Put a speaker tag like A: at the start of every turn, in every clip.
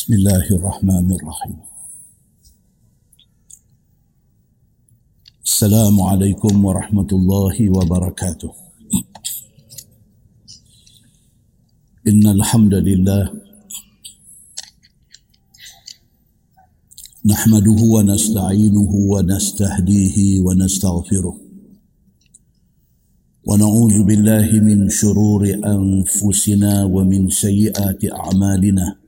A: بسم الله الرحمن الرحيم. السلام عليكم ورحمة الله وبركاته. إن الحمد لله نحمده ونستعينه ونستهديه ونستغفره. ونعوذ بالله من شرور أنفسنا ومن سيئات أعمالنا.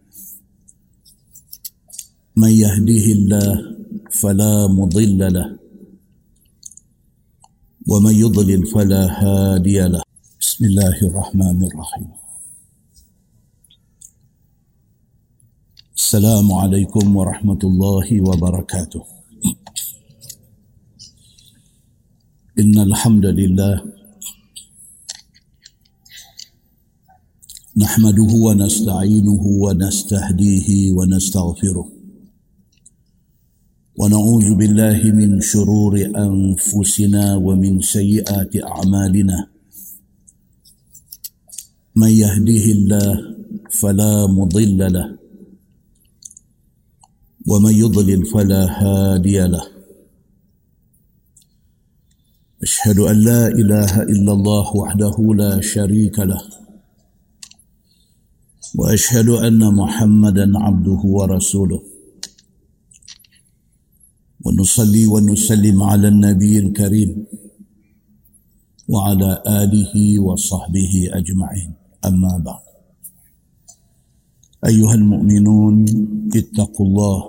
A: من يهديه الله فلا مضل له ومن يضلل فلا هادي له. بسم الله الرحمن الرحيم. السلام عليكم ورحمة الله وبركاته. إن الحمد لله نحمده ونستعينه ونستهديه ونستغفره. ونعوذ بالله من شرور أنفسنا ومن سيئات أعمالنا. من يهده الله فلا مضل له ومن يضلل فلا هادي له. أشهد أن لا إله إلا الله وحده لا شريك له وأشهد أن محمدا عبده ورسوله. ونصلي ونسلم على النبي الكريم وعلى آله وصحبه أجمعين. أما بعد. أيها المؤمنون اتقوا الله.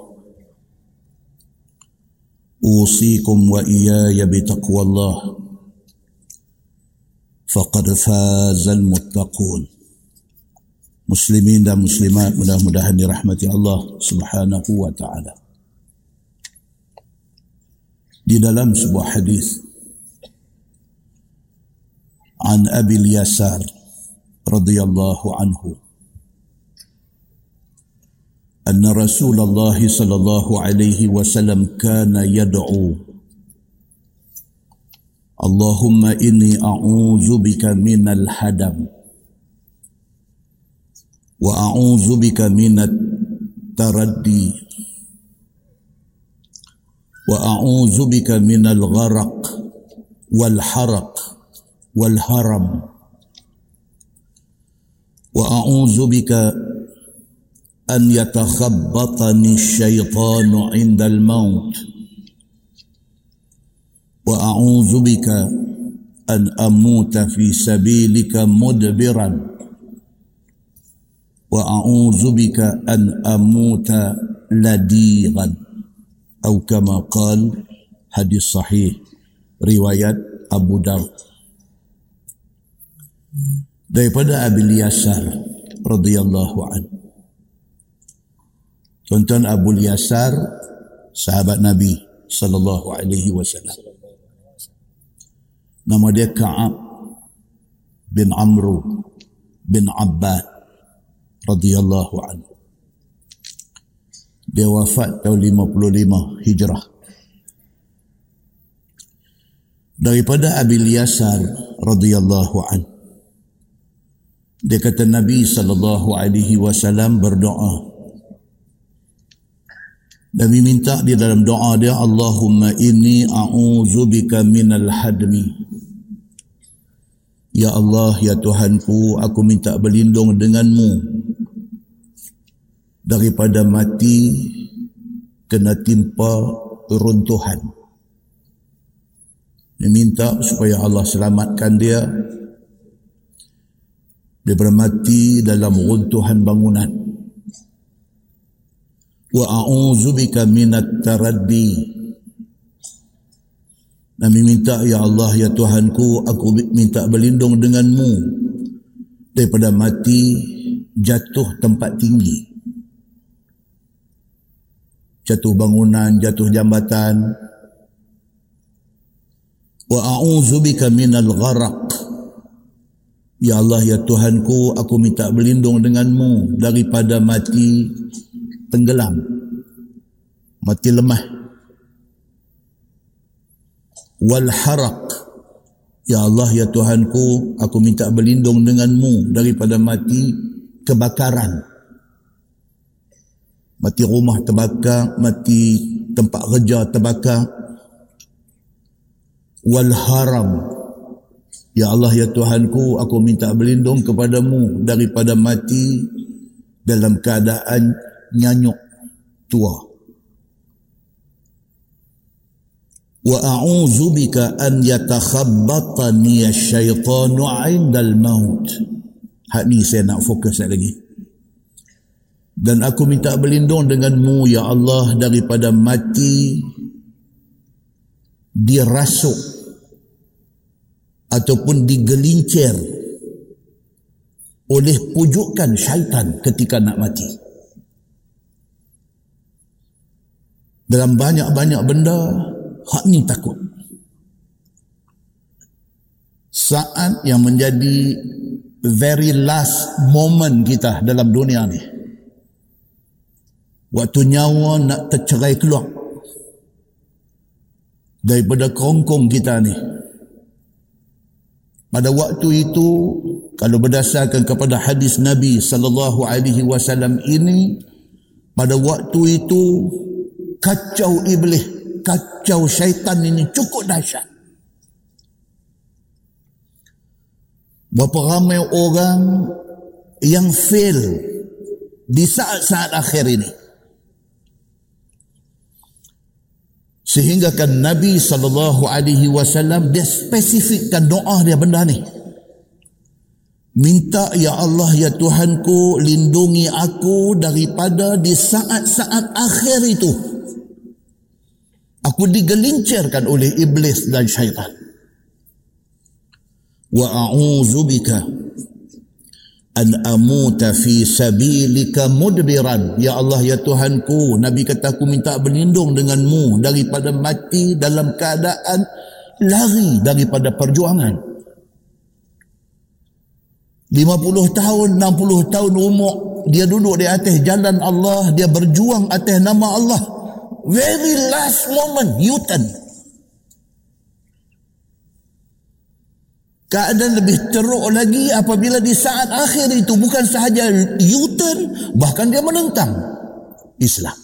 A: أوصيكم وإياي بتقوى الله. فقد فاز المتقون. مسلمين dan muslimat mudah-mudahan Allah Subhanahu wa taala di dalam sebuah hadis an Abi Yasar radhiyallahu anhu أن رسول الله صلى الله عليه وسلم كان يدعو اللهم إني أعوذ بك من الهدم وأعوذ بك من التردي وأعوذ بك من الغرق والحرق والهرم. وأعوذ بك أن يتخبطني الشيطان عند الموت. وأعوذ بك أن أموت في سبيلك مدبرا. وأعوذ بك أن أموت لديغا. Atau kama qal hadis sahih riwayat Abu Daud daripada Abi Yasar radhiyallahu an. Tuan-tuan Abu Yasar sahabat Nabi sallallahu alaihi wasallam. Nama dia Ka'ab bin Amru bin Abbad radhiyallahu anhu dia wafat tahun 55 Hijrah. Daripada Abi Yasar radhiyallahu an. Dia kata Nabi sallallahu alaihi wasallam berdoa. Dan minta di dalam doa dia Allahumma inni a'udzubika minal hadmi. Ya Allah, ya Tuhanku, aku minta berlindung denganmu daripada mati kena timpa runtuhan. Dia minta supaya Allah selamatkan dia daripada mati dalam runtuhan bangunan. Wa a'udzubika minat taraddi. Nabi minta, Ya Allah, Ya Tuhanku, aku minta berlindung denganmu daripada mati jatuh tempat tinggi jatuh bangunan, jatuh jambatan. Wa a'udzu bika minal gharaq. Ya Allah ya Tuhanku, aku minta berlindung denganmu daripada mati tenggelam. Mati lemah. Wal haraq. Ya Allah ya Tuhanku, aku minta berlindung denganmu daripada mati kebakaran mati rumah terbakar, mati tempat kerja terbakar. Wal haram. Ya Allah ya Tuhanku, aku minta berlindung kepadamu daripada mati dalam keadaan nyanyuk tua. Wa a'udzu bika an yatakhabbatani asy-syaitanu 'inda al-maut. Hak ni saya nak fokus lagi. Dan aku minta berlindung denganmu ya Allah daripada mati dirasuk ataupun digelincir oleh pujukan syaitan ketika nak mati. Dalam banyak-banyak benda, hak ni takut. Saat yang menjadi very last moment kita dalam dunia ni. Waktu nyawa nak tercerai keluar daripada kongkong kita ni. Pada waktu itu kalau berdasarkan kepada hadis Nabi sallallahu alaihi wasallam ini pada waktu itu kacau iblis, kacau syaitan ini cukup dahsyat. Berapa ramai orang yang fail di saat-saat akhir ini. Sehingga kan Nabi sallallahu alaihi wasallam dia spesifikkan doa dia benda ni. Minta ya Allah ya Tuhanku lindungi aku daripada di saat-saat akhir itu. Aku digelincirkan oleh iblis dan syaitan. Wa a'udzu bika an amuta fi sabilika mudbiran. Ya Allah ya Tuhanku nabi kata aku minta berlindung denganmu daripada mati dalam keadaan lari daripada perjuangan. 50 tahun 60 tahun umur dia duduk di atas jalan Allah dia berjuang atas nama Allah. Very last moment you Keadaan lebih teruk lagi apabila di saat akhir itu bukan sahaja U-turn, bahkan dia menentang Islam.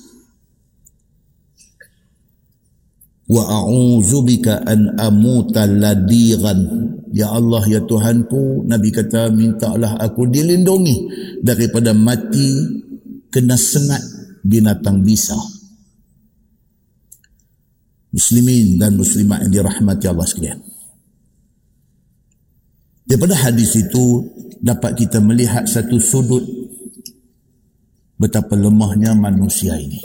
A: Wa a'udzu bika an amuta ladiran. Ya Allah ya Tuhanku, Nabi kata mintalah aku dilindungi daripada mati kena sengat binatang bisa. Muslimin dan muslimat yang dirahmati Allah sekalian. Daripada hadis itu dapat kita melihat satu sudut betapa lemahnya manusia ini.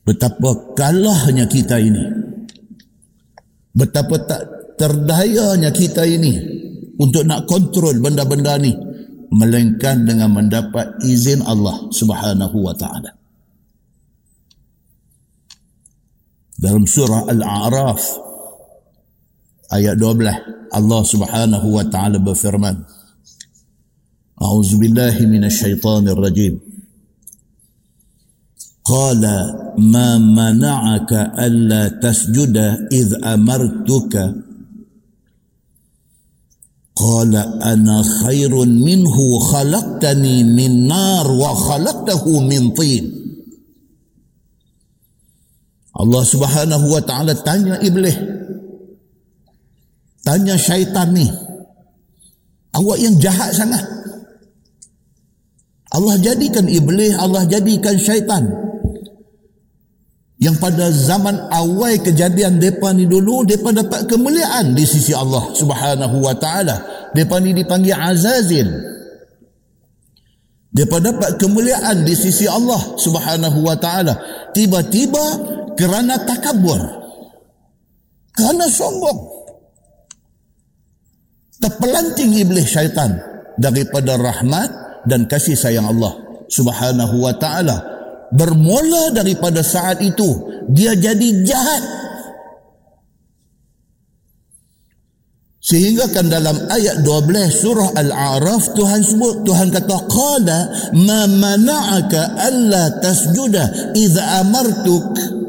A: Betapa kalahnya kita ini. Betapa tak terdayanya kita ini untuk nak kontrol benda-benda ni melainkan dengan mendapat izin Allah Subhanahu wa taala. Dalam surah Al-A'raf ayat 12 Allah Subhanahu wa taala berfirman A'udzu billahi minasyaitonir rajim Qala ma mana'aka alla tasjuda idh amartuka ana khairun minhu khalaqtani min nar wa khalaqtahu min tin Allah Subhanahu wa taala tanya iblis Tanya syaitan ni. Awak yang jahat sangat. Allah jadikan iblis, Allah jadikan syaitan. Yang pada zaman awal kejadian mereka ni dulu, mereka dapat kemuliaan di sisi Allah subhanahu wa ta'ala. Mereka ni dipanggil Azazil. Mereka dapat kemuliaan di sisi Allah subhanahu wa ta'ala. Tiba-tiba kerana takabur. Kerana sombong terpelanting iblis syaitan daripada rahmat dan kasih sayang Allah subhanahu wa ta'ala. Bermula daripada saat itu dia jadi jahat. Sehingga kan dalam ayat 12 surah al-a'raf Tuhan sebut Tuhan kata qala ma mana'aka alla tasjuda idza amartuk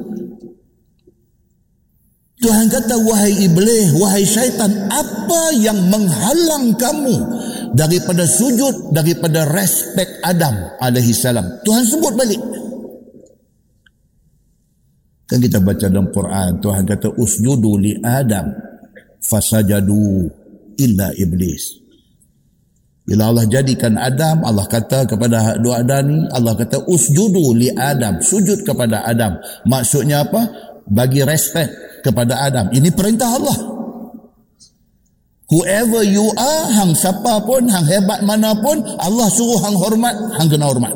A: Tuhan kata, wahai iblis, wahai syaitan, apa yang menghalang kamu daripada sujud daripada respect Adam alaihi salam? Tuhan sebut balik. Kan kita baca dalam Quran Tuhan kata usjudu li Adam fasajadu illa iblis. Bila Allah jadikan Adam Allah kata kepada dua Adam ni Allah kata usjudu li Adam sujud kepada Adam. Maksudnya apa? Bagi respect kepada Adam ini perintah Allah Whoever you are, hang siapa pun, hang hebat mana pun, Allah suruh hang hormat, hang kena hormat.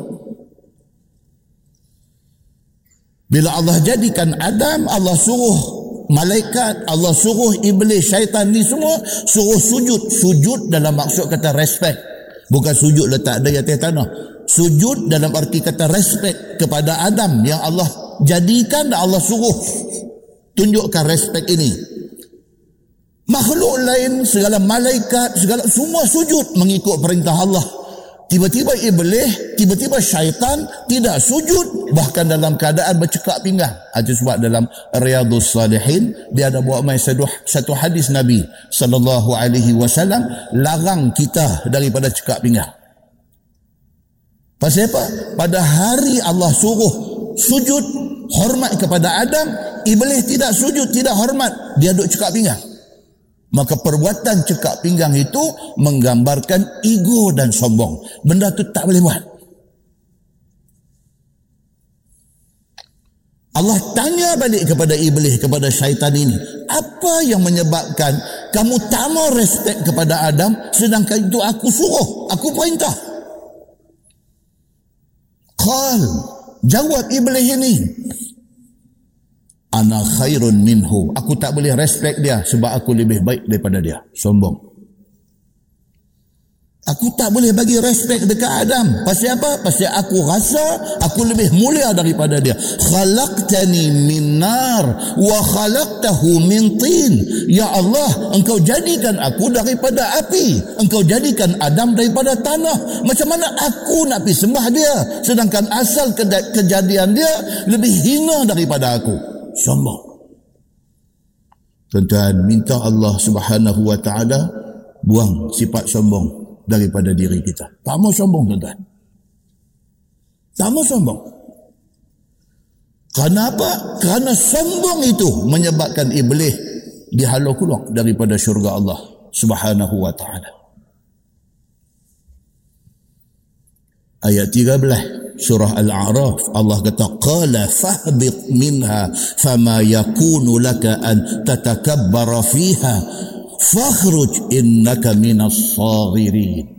A: Bila Allah jadikan Adam, Allah suruh malaikat, Allah suruh iblis, syaitan ni semua, suruh sujud. Sujud dalam maksud kata respect. Bukan sujud letak di atas tanah. Sujud dalam arti kata respect kepada Adam yang Allah jadikan dan Allah suruh tunjukkan respect ini makhluk lain, segala malaikat, segala semua sujud mengikut perintah Allah. Tiba-tiba iblis, tiba-tiba syaitan tidak sujud bahkan dalam keadaan bercekak pinggang. Itu sebab dalam Riyadhus Salihin dia ada buat main satu, satu hadis Nabi sallallahu alaihi wasallam larang kita daripada cekak pinggang. Pasal apa? Pada hari Allah suruh sujud hormat kepada Adam, iblis tidak sujud, tidak hormat, dia duduk cekak pinggang. Maka perbuatan cekak pinggang itu menggambarkan ego dan sombong. Benda tu tak boleh buat. Allah tanya balik kepada iblis, kepada syaitan ini. Apa yang menyebabkan kamu tak mau respect kepada Adam sedangkan itu aku suruh, aku perintah. Qal, jawab iblis ini. Ana khairun minhu. Aku tak boleh respect dia sebab aku lebih baik daripada dia. Sombong aku tak boleh bagi respect dekat Adam. Pasal apa? Pasal aku rasa aku lebih mulia daripada dia. Khalaqtani min nar wa khalaqtahu min tin. Ya Allah engkau jadikan aku daripada api. Engkau jadikan Adam daripada tanah. Macam mana aku nak pergi sembah dia? Sedangkan asal kejadian dia lebih hina daripada aku. Sombong. Tuan-tuan, minta Allah subhanahu wa ta'ala buang sifat sombong daripada diri kita. Tak mau sombong, tuan-tuan. Tak mau sombong. Kenapa? Kerana sombong itu menyebabkan iblis dihalau keluar daripada syurga Allah subhanahu wa ta'ala. Ayat 13 surah al-a'raf Allah kata qala fahbit minha fama yakunu laka an tatakabbara fiha fakhruj innaka minas saghirin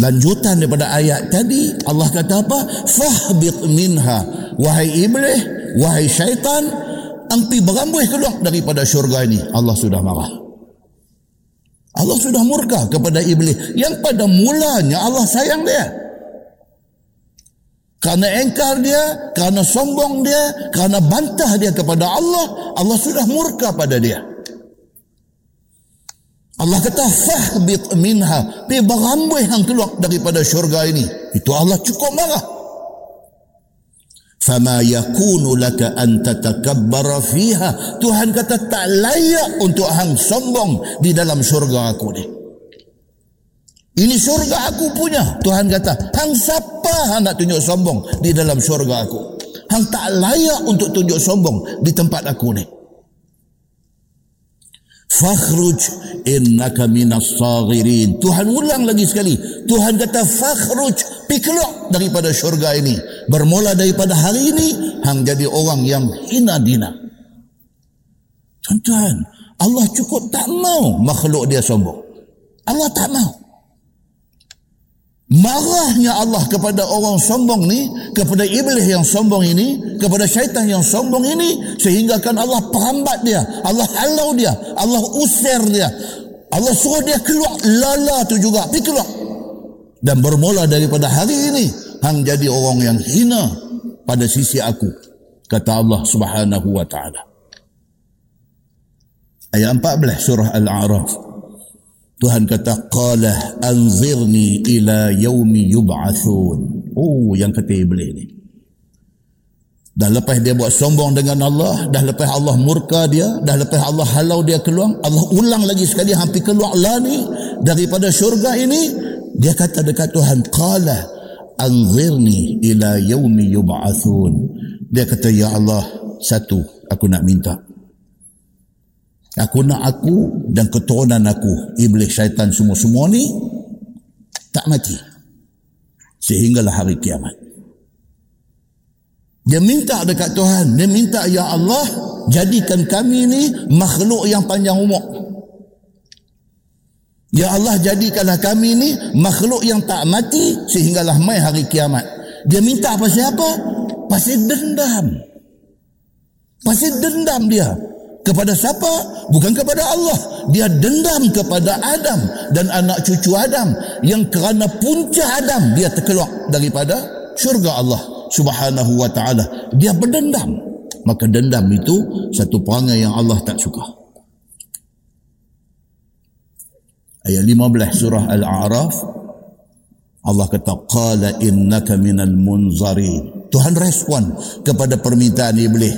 A: lanjutan daripada ayat tadi Allah kata apa? Fahbit minha. Wahai iblis wahai syaitan angpi berambuih keluar daripada syurga ini. Allah sudah marah. Allah sudah murka kepada iblis yang pada mulanya Allah sayang dia. Kerana engkar dia, kerana sombong dia, kerana bantah dia kepada Allah, Allah sudah murka pada dia. Allah kata fahbit minha, pi berambui hang keluar daripada syurga ini. Itu Allah cukup marah. Fama yakunu laka an tatakabbara fiha. Tuhan kata tak layak untuk hang sombong di dalam syurga aku ni. Ini syurga aku punya. Tuhan kata, hang siapa hang nak tunjuk sombong di dalam syurga aku? Hang tak layak untuk tunjuk sombong di tempat aku ni. Fakhruj innaka minas saghirin. Tuhan ulang lagi sekali. Tuhan kata fakhruj, pikelok daripada syurga ini. Bermula daripada hari ini, hang jadi orang yang hina dina. Tuan-tuan, Allah cukup tak mau makhluk dia sombong. Allah tak mau. Marahnya Allah kepada orang sombong ni, kepada iblis yang sombong ini, kepada syaitan yang sombong ini, sehingga kan Allah perambat dia, Allah halau dia, Allah usir dia, Allah suruh dia keluar, lala tu juga, pergi keluar. Dan bermula daripada hari ini, hang jadi orang yang hina pada sisi aku, kata Allah subhanahu wa ta'ala. Ayat 14 surah Al-A'raf. Tuhan kata qala anzirni ila yaumi yub'atsun. Oh yang kata iblis ni. Dah lepas dia buat sombong dengan Allah, dah lepas Allah murka dia, dah lepas Allah halau dia keluar, Allah ulang lagi sekali hampir keluar lah ni, daripada syurga ini dia kata dekat Tuhan qala anzirni ila yaumi yub'atsun dia kata ya Allah satu aku nak minta aku nak aku dan keturunan aku iblis syaitan semua-semua ni tak mati sehinggalah hari kiamat dia minta dekat Tuhan dia minta ya Allah jadikan kami ni makhluk yang panjang umur Ya Allah jadikanlah kami ni makhluk yang tak mati sehinggalah mai hari kiamat. Dia minta apa siapa? Pasal dendam. Pasal dendam dia. Kepada siapa? Bukan kepada Allah. Dia dendam kepada Adam dan anak cucu Adam yang kerana punca Adam dia terkeluar daripada syurga Allah subhanahu wa ta'ala. Dia berdendam. Maka dendam itu satu perangai yang Allah tak suka. ayat 15 surah al-a'raf Allah kata qala innaka minal munzarin Tuhan respon kepada permintaan iblis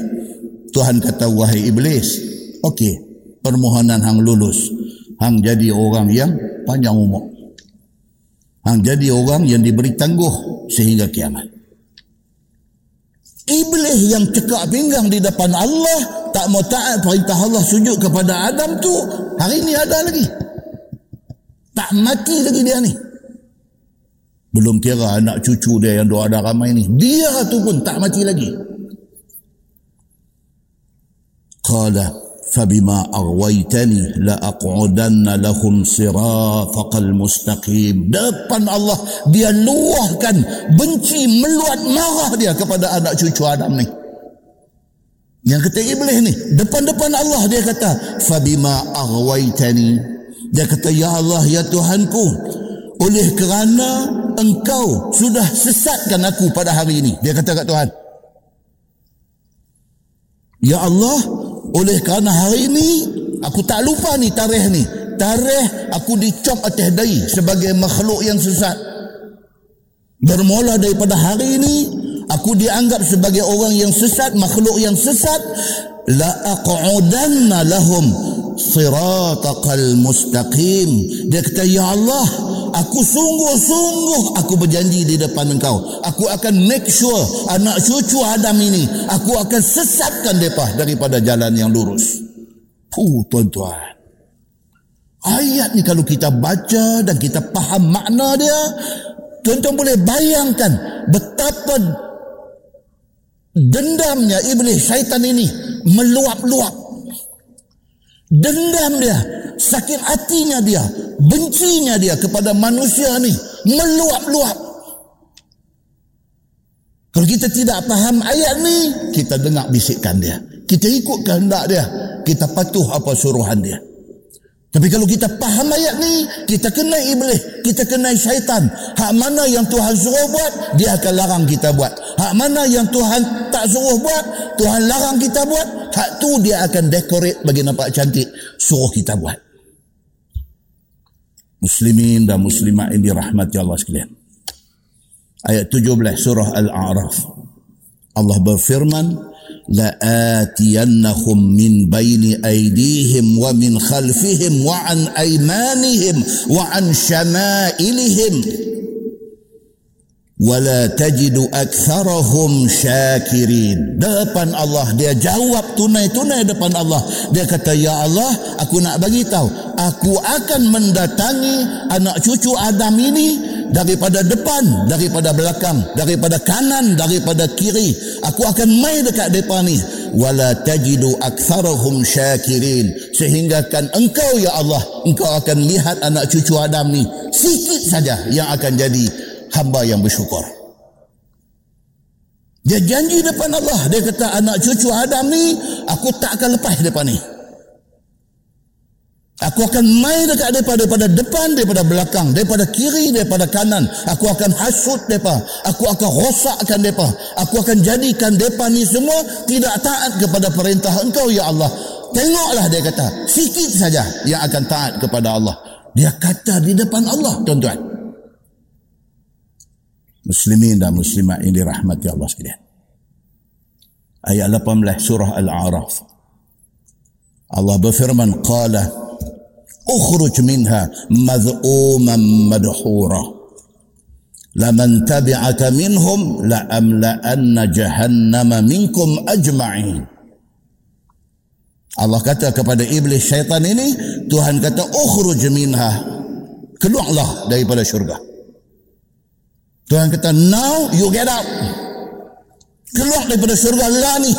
A: Tuhan kata wahai iblis okey permohonan hang lulus hang jadi orang yang panjang umur hang jadi orang yang diberi tangguh sehingga kiamat Iblis yang cekak pinggang di depan Allah tak mau taat perintah Allah sujud kepada Adam tu hari ini ada lagi. Tak mati lagi dia ni. Belum kira anak cucu dia yang doa ada ramai ni. Dia tu pun tak mati lagi. Qala فبما أغويتني لأقعدن لهم صراطك المستقيم depan Allah dia luahkan benci meluat marah dia kepada anak cucu Adam ni yang kata iblis ni depan-depan Allah dia kata fabima aghwaytani dia kata, Ya Allah, Ya Tuhanku, oleh kerana engkau sudah sesatkan aku pada hari ini. Dia kata kat Tuhan. Ya Allah, oleh kerana hari ini, aku tak lupa ni tarikh ni. Tarikh aku dicop atas dahi sebagai makhluk yang sesat. Bermula daripada hari ini, aku dianggap sebagai orang yang sesat, makhluk yang sesat. La aq'udanna lahum siratakal mustaqim dia kata ya Allah aku sungguh-sungguh aku berjanji di depan engkau. Aku akan make sure anak cucu Adam ini aku akan sesatkan mereka daripada jalan yang lurus. Puh tuan-tuan. Ayat ni kalau kita baca dan kita faham makna dia tuan-tuan boleh bayangkan betapa dendamnya iblis syaitan ini meluap-luap dendam dia, sakit hatinya dia, bencinya dia kepada manusia ni meluap-luap. Kalau kita tidak faham ayat ni, kita dengar bisikan dia. Kita ikut kehendak dia. Kita patuh apa suruhan dia. Tapi kalau kita faham ayat ni, kita kena iblis, kita kena syaitan. Hak mana yang Tuhan suruh buat, dia akan larang kita buat. Hak mana yang Tuhan tak suruh buat, Tuhan larang kita buat, hak tu dia akan dekorate bagi nampak cantik, suruh kita buat. Muslimin dan muslimat yang dirahmati Allah sekalian. Ayat 17 surah Al-A'raf. Allah berfirman, لآتينهم من بين أيديهم ومن خلفهم وعن أيمانهم وعن شمائلهم ولا تجد أكثرهم شاكرين depan Allah dia jawab tunai-tunai depan Allah dia kata ya Allah aku nak bagi tahu aku akan mendatangi anak cucu Adam ini daripada depan, daripada belakang, daripada kanan, daripada kiri. Aku akan mai dekat depan ni. Wala tajidu aktsarahum syakirin. Sehingga kan engkau ya Allah, engkau akan lihat anak cucu Adam ni sikit saja yang akan jadi hamba yang bersyukur. Dia janji depan Allah. Dia kata anak cucu Adam ni aku tak akan lepas depan ni. Aku akan main dekat mereka daripada depan, daripada belakang, daripada kiri, daripada kanan. Aku akan hasut mereka. Aku akan rosakkan mereka. Aku akan jadikan mereka ni semua tidak taat kepada perintah engkau, Ya Allah. Tengoklah dia kata, sikit saja yang akan taat kepada Allah. Dia kata di depan Allah, tuan-tuan. Muslimin dan muslimat yang dirahmati Allah sekalian. Ayat 18 surah Al-A'raf. Allah berfirman, Qala ukhruj minha madhuman madhura laman tabi'aka minhum la amla'anna jahannama minkum ajma'in Allah kata kepada iblis syaitan ini Tuhan kata ukhruj minha. Keluarlah daripada syurga. Tuhan kata now you get out. Keluar daripada syurga lah ni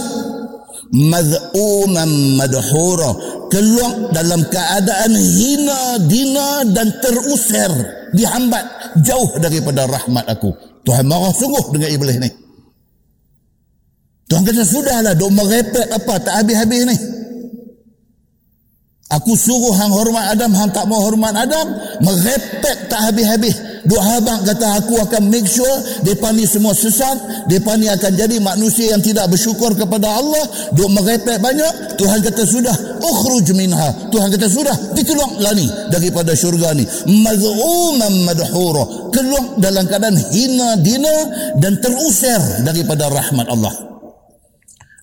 A: mad'uman madhura. Keluar dalam keadaan hina dina dan terusir. Dihambat jauh daripada rahmat aku. Tuhan marah sungguh dengan iblis ni. Tuhan kata sudahlah duk merepek apa tak habis-habis ni. Aku suruh hang hormat Adam, hang tak mau hormat Adam, merepek tak habis-habis. Dua habang kata aku akan make sure depa ni semua sesat, depa ni akan jadi manusia yang tidak bersyukur kepada Allah, duk merepek banyak. Tuhan kata sudah, ukhruj minha. Tuhan kata sudah, dikeluarlah ni daripada syurga ni. Maz'uman madhura. Keluar dalam keadaan hina dina dan terusir daripada rahmat Allah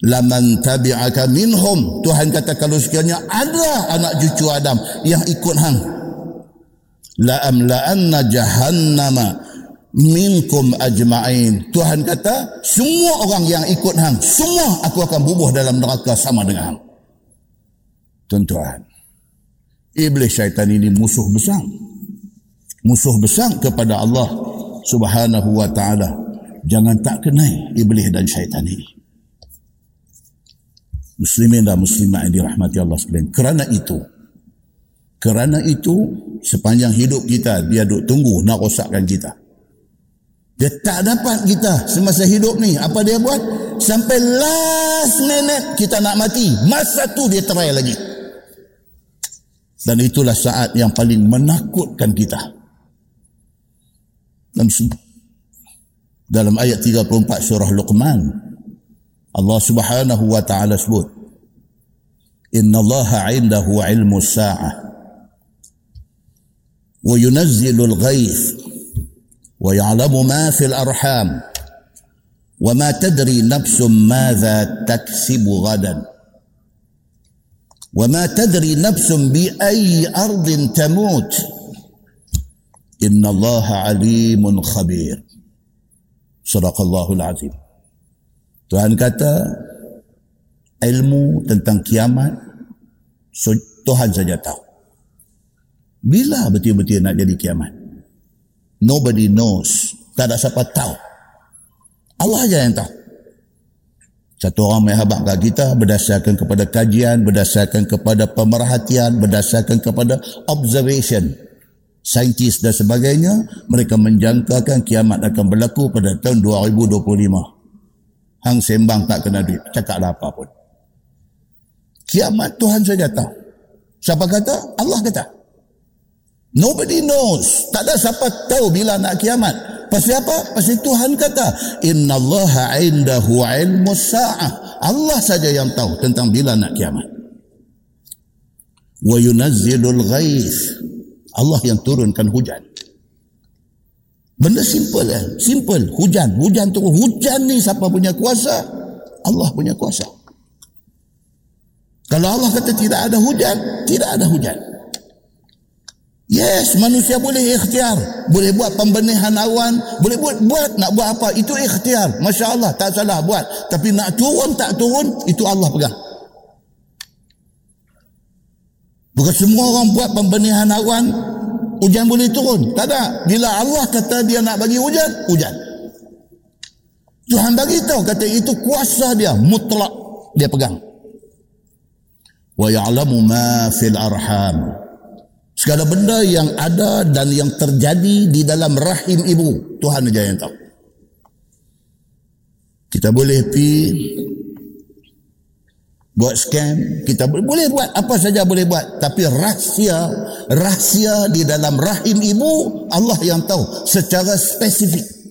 A: laman tabi'aka minhum Tuhan kata kalau sekiranya ada anak cucu Adam yang ikut hang la amla'anna jahannama minkum ajma'in. Tuhan kata semua orang yang ikut hang semua aku akan bubuh dalam neraka sama dengan hang. Tuan-tuan iblis syaitan ini musuh besar. Musuh besar kepada Allah subhanahu wa ta'ala. Jangan tak kenai iblis dan syaitan ini. Muslimin dan muslimat yang dirahmati Allah sekalian. Kerana itu, kerana itu sepanjang hidup kita dia duk tunggu nak rosakkan kita. Dia tak dapat kita semasa hidup ni. Apa dia buat? Sampai last minute kita nak mati. Masa tu dia try lagi. Dan itulah saat yang paling menakutkan kita. Dalam ayat 34 surah Luqman, Allah Subhanahu wa taala sebut Inna Allah 'indahu 'ilmu as-sa'ah وينزل الغيث ويعلم ما في الأرحام وما تدري نفس ماذا تكسب غدا وما تدري نفس بأي أرض تموت إن الله عليم خبير. صدق الله العظيم. Tuhan kata ilmu tentang kiamat Tuhan saja tahu. Bila betul-betul nak jadi kiamat? Nobody knows. Tak ada siapa tahu. Allah saja yang tahu. Satu orang main habak kat kita berdasarkan kepada kajian, berdasarkan kepada pemerhatian, berdasarkan kepada observation. Saintis dan sebagainya, mereka menjangkakan kiamat akan berlaku pada tahun 2025. Hang sembang tak kena duit. Cakaplah apa pun. Kiamat Tuhan saja tahu. Siapa kata? Allah kata. Nobody knows. Tak ada siapa tahu bila nak kiamat. Pasal apa? Pasal Tuhan kata, Inna Allah indahu ilmu sa'ah. Allah saja yang tahu tentang bila nak kiamat. Wa yunazzilul ghaith. Allah yang turunkan hujan. Benda simple kan? Simple. Hujan. Hujan tu. Hujan ni siapa punya kuasa? Allah punya kuasa. Kalau Allah kata tidak ada hujan, tidak ada hujan. Yes, manusia boleh ikhtiar. Boleh buat pembenihan awan. Boleh buat, buat. Nak buat apa? Itu ikhtiar. Masya Allah, tak salah buat. Tapi nak turun, tak turun, itu Allah pegang. Bukan semua orang buat pembenihan awan, hujan boleh turun. Tak ada. Bila Allah kata dia nak bagi hujan, hujan. Tuhan bagi tahu kata itu kuasa dia mutlak dia pegang. Wa ya'lamu ma fil arham. Segala benda yang ada dan yang terjadi di dalam rahim ibu, Tuhan saja yang tahu. Kita boleh pergi buat scam kita boleh buat apa saja boleh buat tapi rahsia rahsia di dalam rahim ibu Allah yang tahu secara spesifik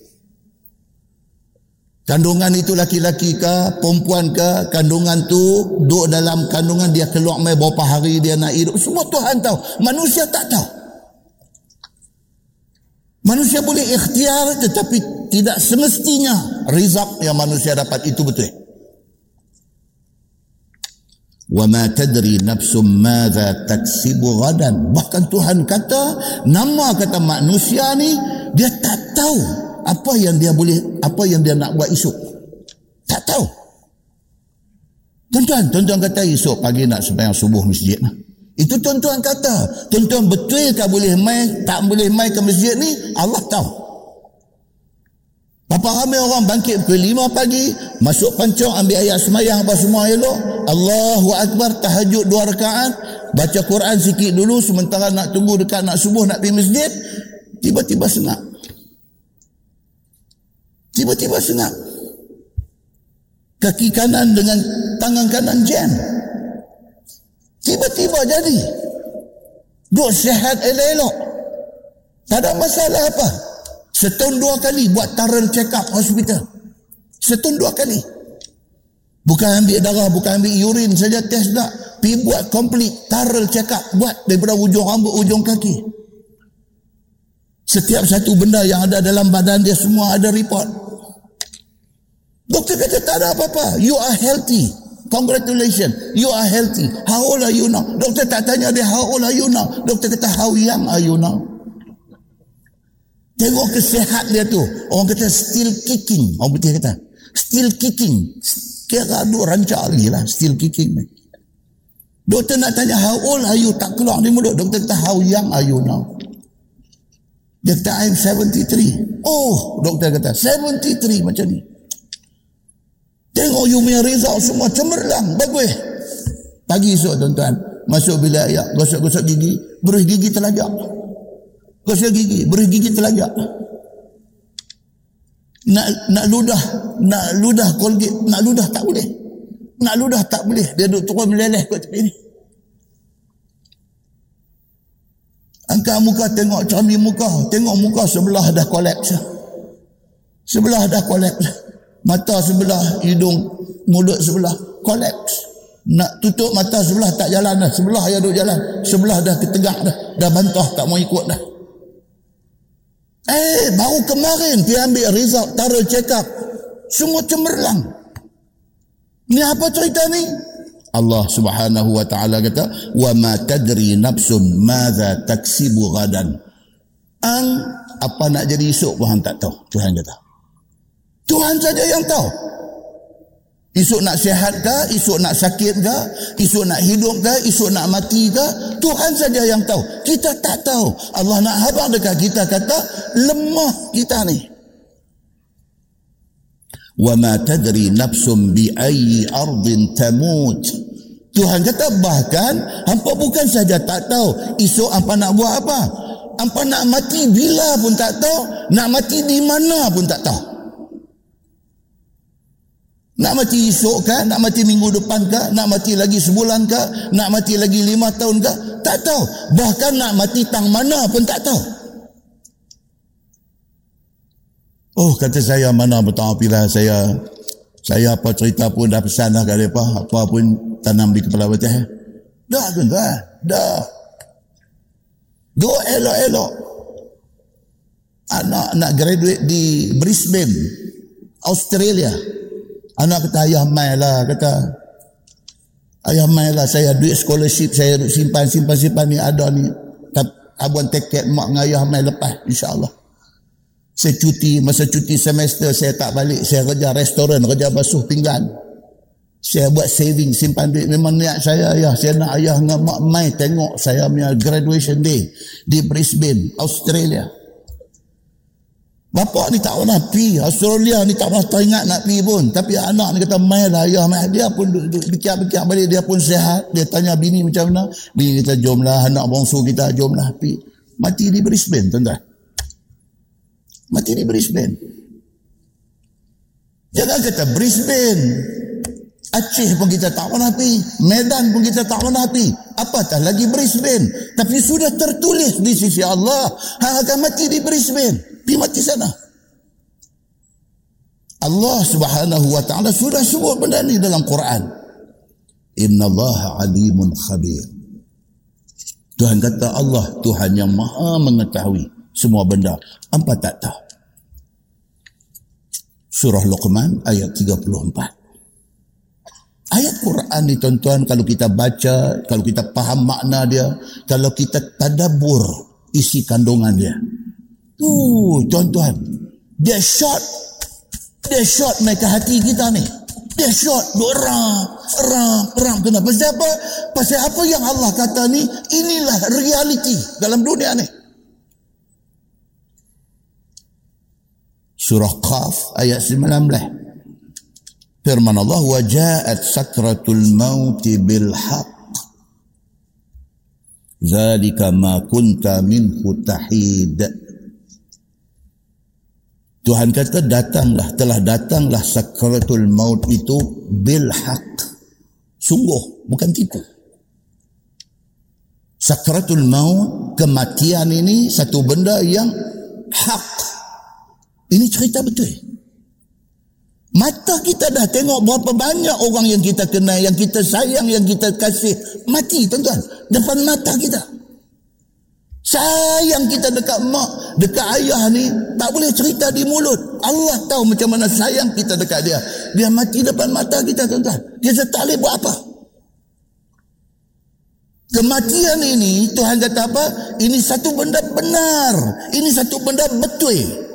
A: kandungan itu laki-laki ke perempuan ke kandungan tu duduk dalam kandungan dia keluar mai berapa hari dia nak hidup semua Tuhan tahu. Manusia tak tahu. Manusia boleh ikhtiar tetapi tidak semestinya result yang manusia dapat. Itu betul. Ma tadri nafsum madza taksibu ghadan. Bahkan Tuhan kata nama kata manusia ni dia tak tahu apa yang dia boleh apa yang dia nak buat esok tak tahu tuan-tuan tuan-tuan kata esok pagi nak sembahyang subuh masjid lah. itu tuan-tuan kata tuan-tuan betul tak boleh mai tak boleh mai ke masjid ni Allah tahu Berapa ramai orang bangkit pukul lima pagi, masuk pancong, ambil ayat semayang apa semua elok. Allahu Akbar, tahajud dua rakaat, baca Quran sikit dulu sementara nak tunggu dekat nak subuh nak pergi masjid, tiba-tiba senang. Tiba-tiba senang. Kaki kanan dengan tangan kanan jam. Tiba-tiba jadi. Duk sehat elok-elok. Tak ada masalah apa. Setahun dua kali buat thorough check up hospital. Setahun dua kali. Bukan ambil darah, bukan ambil urine saja test tak. Pergi buat complete thorough check up. Buat daripada ujung rambut, ujung kaki. Setiap satu benda yang ada dalam badan dia semua ada report. Doktor kata tak ada apa-apa. You are healthy. Congratulations. You are healthy. How old are you now? Doktor tak tanya dia how old are you now. Doktor kata how young are you now? Tengok kesehat dia tu. Orang kata still kicking. Orang putih kata. Still kicking. Kira duk rancak lagi lah. Still kicking ni. Doktor nak tanya how old are you? Tak keluar di mulut. Doktor kata how young are you now? Kata I'm 73. Oh, doktor kata 73 macam ni. Tengok you punya result semua cemerlang. Bagus. Pagi esok tuan-tuan. Masuk bilik ayak. Gosok-gosok gigi. Berus gigi telajak. Gosok gigi, beri gigi telajak. Nak nak ludah, nak ludah kolgate, nak ludah tak boleh. Nak ludah tak boleh. Dia duduk turun meleleh kat tepi ni. Angkat muka tengok cermin muka. Tengok muka sebelah dah kolaps. Sebelah dah kolaps. Mata sebelah, hidung, mulut sebelah. Kolaps. Nak tutup mata sebelah tak jalan dah. Sebelah yang duduk jalan. Sebelah dah ketegak dah. Dah bantah tak mau ikut dah. Eh, baru kemarin dia ambil result, taruh check up. Semua cemerlang. Ni apa cerita ni? Allah Subhanahu wa taala kata, "Wa ma tadri nafsun madza taksibu ghadan." Ang apa nak jadi esok pun tak tahu. Tuhan kata. Tuhan saja yang tahu. Esok nak sihat ke? Esok nak sakit ke? Esok nak hidup ke? Esok nak mati ke? Tuhan saja yang tahu. Kita tak tahu. Allah nak habang dekat kita kata, lemah kita ni. وَمَا تَدْرِي نَفْسٌ بِأَيِّ أَرْضٍ تَمُوتِ Tuhan kata bahkan hampa bukan saja tak tahu esok apa nak buat apa. Hampa nak mati bila pun tak tahu, nak mati di mana pun tak tahu. Nak mati esok ke? Nak mati minggu depan ke? Nak mati lagi sebulan ke? Nak mati lagi lima tahun ke? Tak tahu. Bahkan nak mati tang mana pun tak tahu. Oh, kata saya mana betul bila saya saya apa cerita pun dah pesan dah kat mereka. Apa pun tanam di kepala baca. Dah tuan tuan. Dah. Dua elok-elok. Anak nak graduate di Brisbane, Australia. Anak kata ayah mai lah kata ayah mai lah saya duit scholarship saya simpan simpan simpan ni ada ni abuan tiket mak dengan ayah mai lepas insyaAllah saya cuti masa cuti semester saya tak balik saya kerja restoran kerja basuh pinggan saya buat saving simpan duit memang niat saya ayah saya nak ayah dengan mak mai tengok saya punya graduation day di Brisbane Australia Bapak ni tak pernah pergi. Australia ni tak pernah teringat nak pergi pun. Tapi anak ni kata, mai lah ayah. Mai. Dia pun bikin-bikin balik. Dia pun sehat. Dia tanya bini macam mana. Bini kita jomlah. Anak bongsu kita jomlah pergi. Mati di Brisbane tuan-tuan. Mati di Brisbane. Jangan kata Brisbane. Aceh pun kita tak pernah pergi. Medan pun kita tak pernah pergi. Apatah lagi Brisbane. Tapi sudah tertulis di sisi Allah. Hang akan mati di Brisbane. Pergi mati sana. Allah subhanahu wa ta'ala sudah sebut benda ni dalam Quran. Inna Allah alimun khabir. Tuhan kata Allah Tuhan yang maha mengetahui semua benda. Apa tak tahu? Surah Luqman ayat 34. Ayat Quran ni tuan-tuan kalau kita baca, kalau kita faham makna dia, kalau kita tadabur isi kandungan dia. Uh, tuan-tuan, dia shot, dia shot ke hati kita ni. Dia shot, duk ram, ram. Kenapa? Pasal apa? Pasal apa yang Allah kata ni, inilah realiti dalam dunia ni. Surah Qaf ayat 19. Firman Allah wajaat sakratul maut bil haqq. Zalika ma kunta minhu tahid. Tuhan kata datanglah telah datanglah sakratul maut itu bil haqq. Sungguh bukan tipu. Sakratul maut kematian ini satu benda yang hak. Ini cerita betul. Mata kita dah tengok berapa banyak orang yang kita kenal, yang kita sayang, yang kita kasih. Mati tuan-tuan. Depan mata kita. Sayang kita dekat mak, dekat ayah ni. Tak boleh cerita di mulut. Allah tahu macam mana sayang kita dekat dia. Dia mati depan mata kita tuan-tuan. Dia tak boleh buat apa. Kematian ini, Tuhan kata apa? Ini satu benda benar. Ini satu benda betul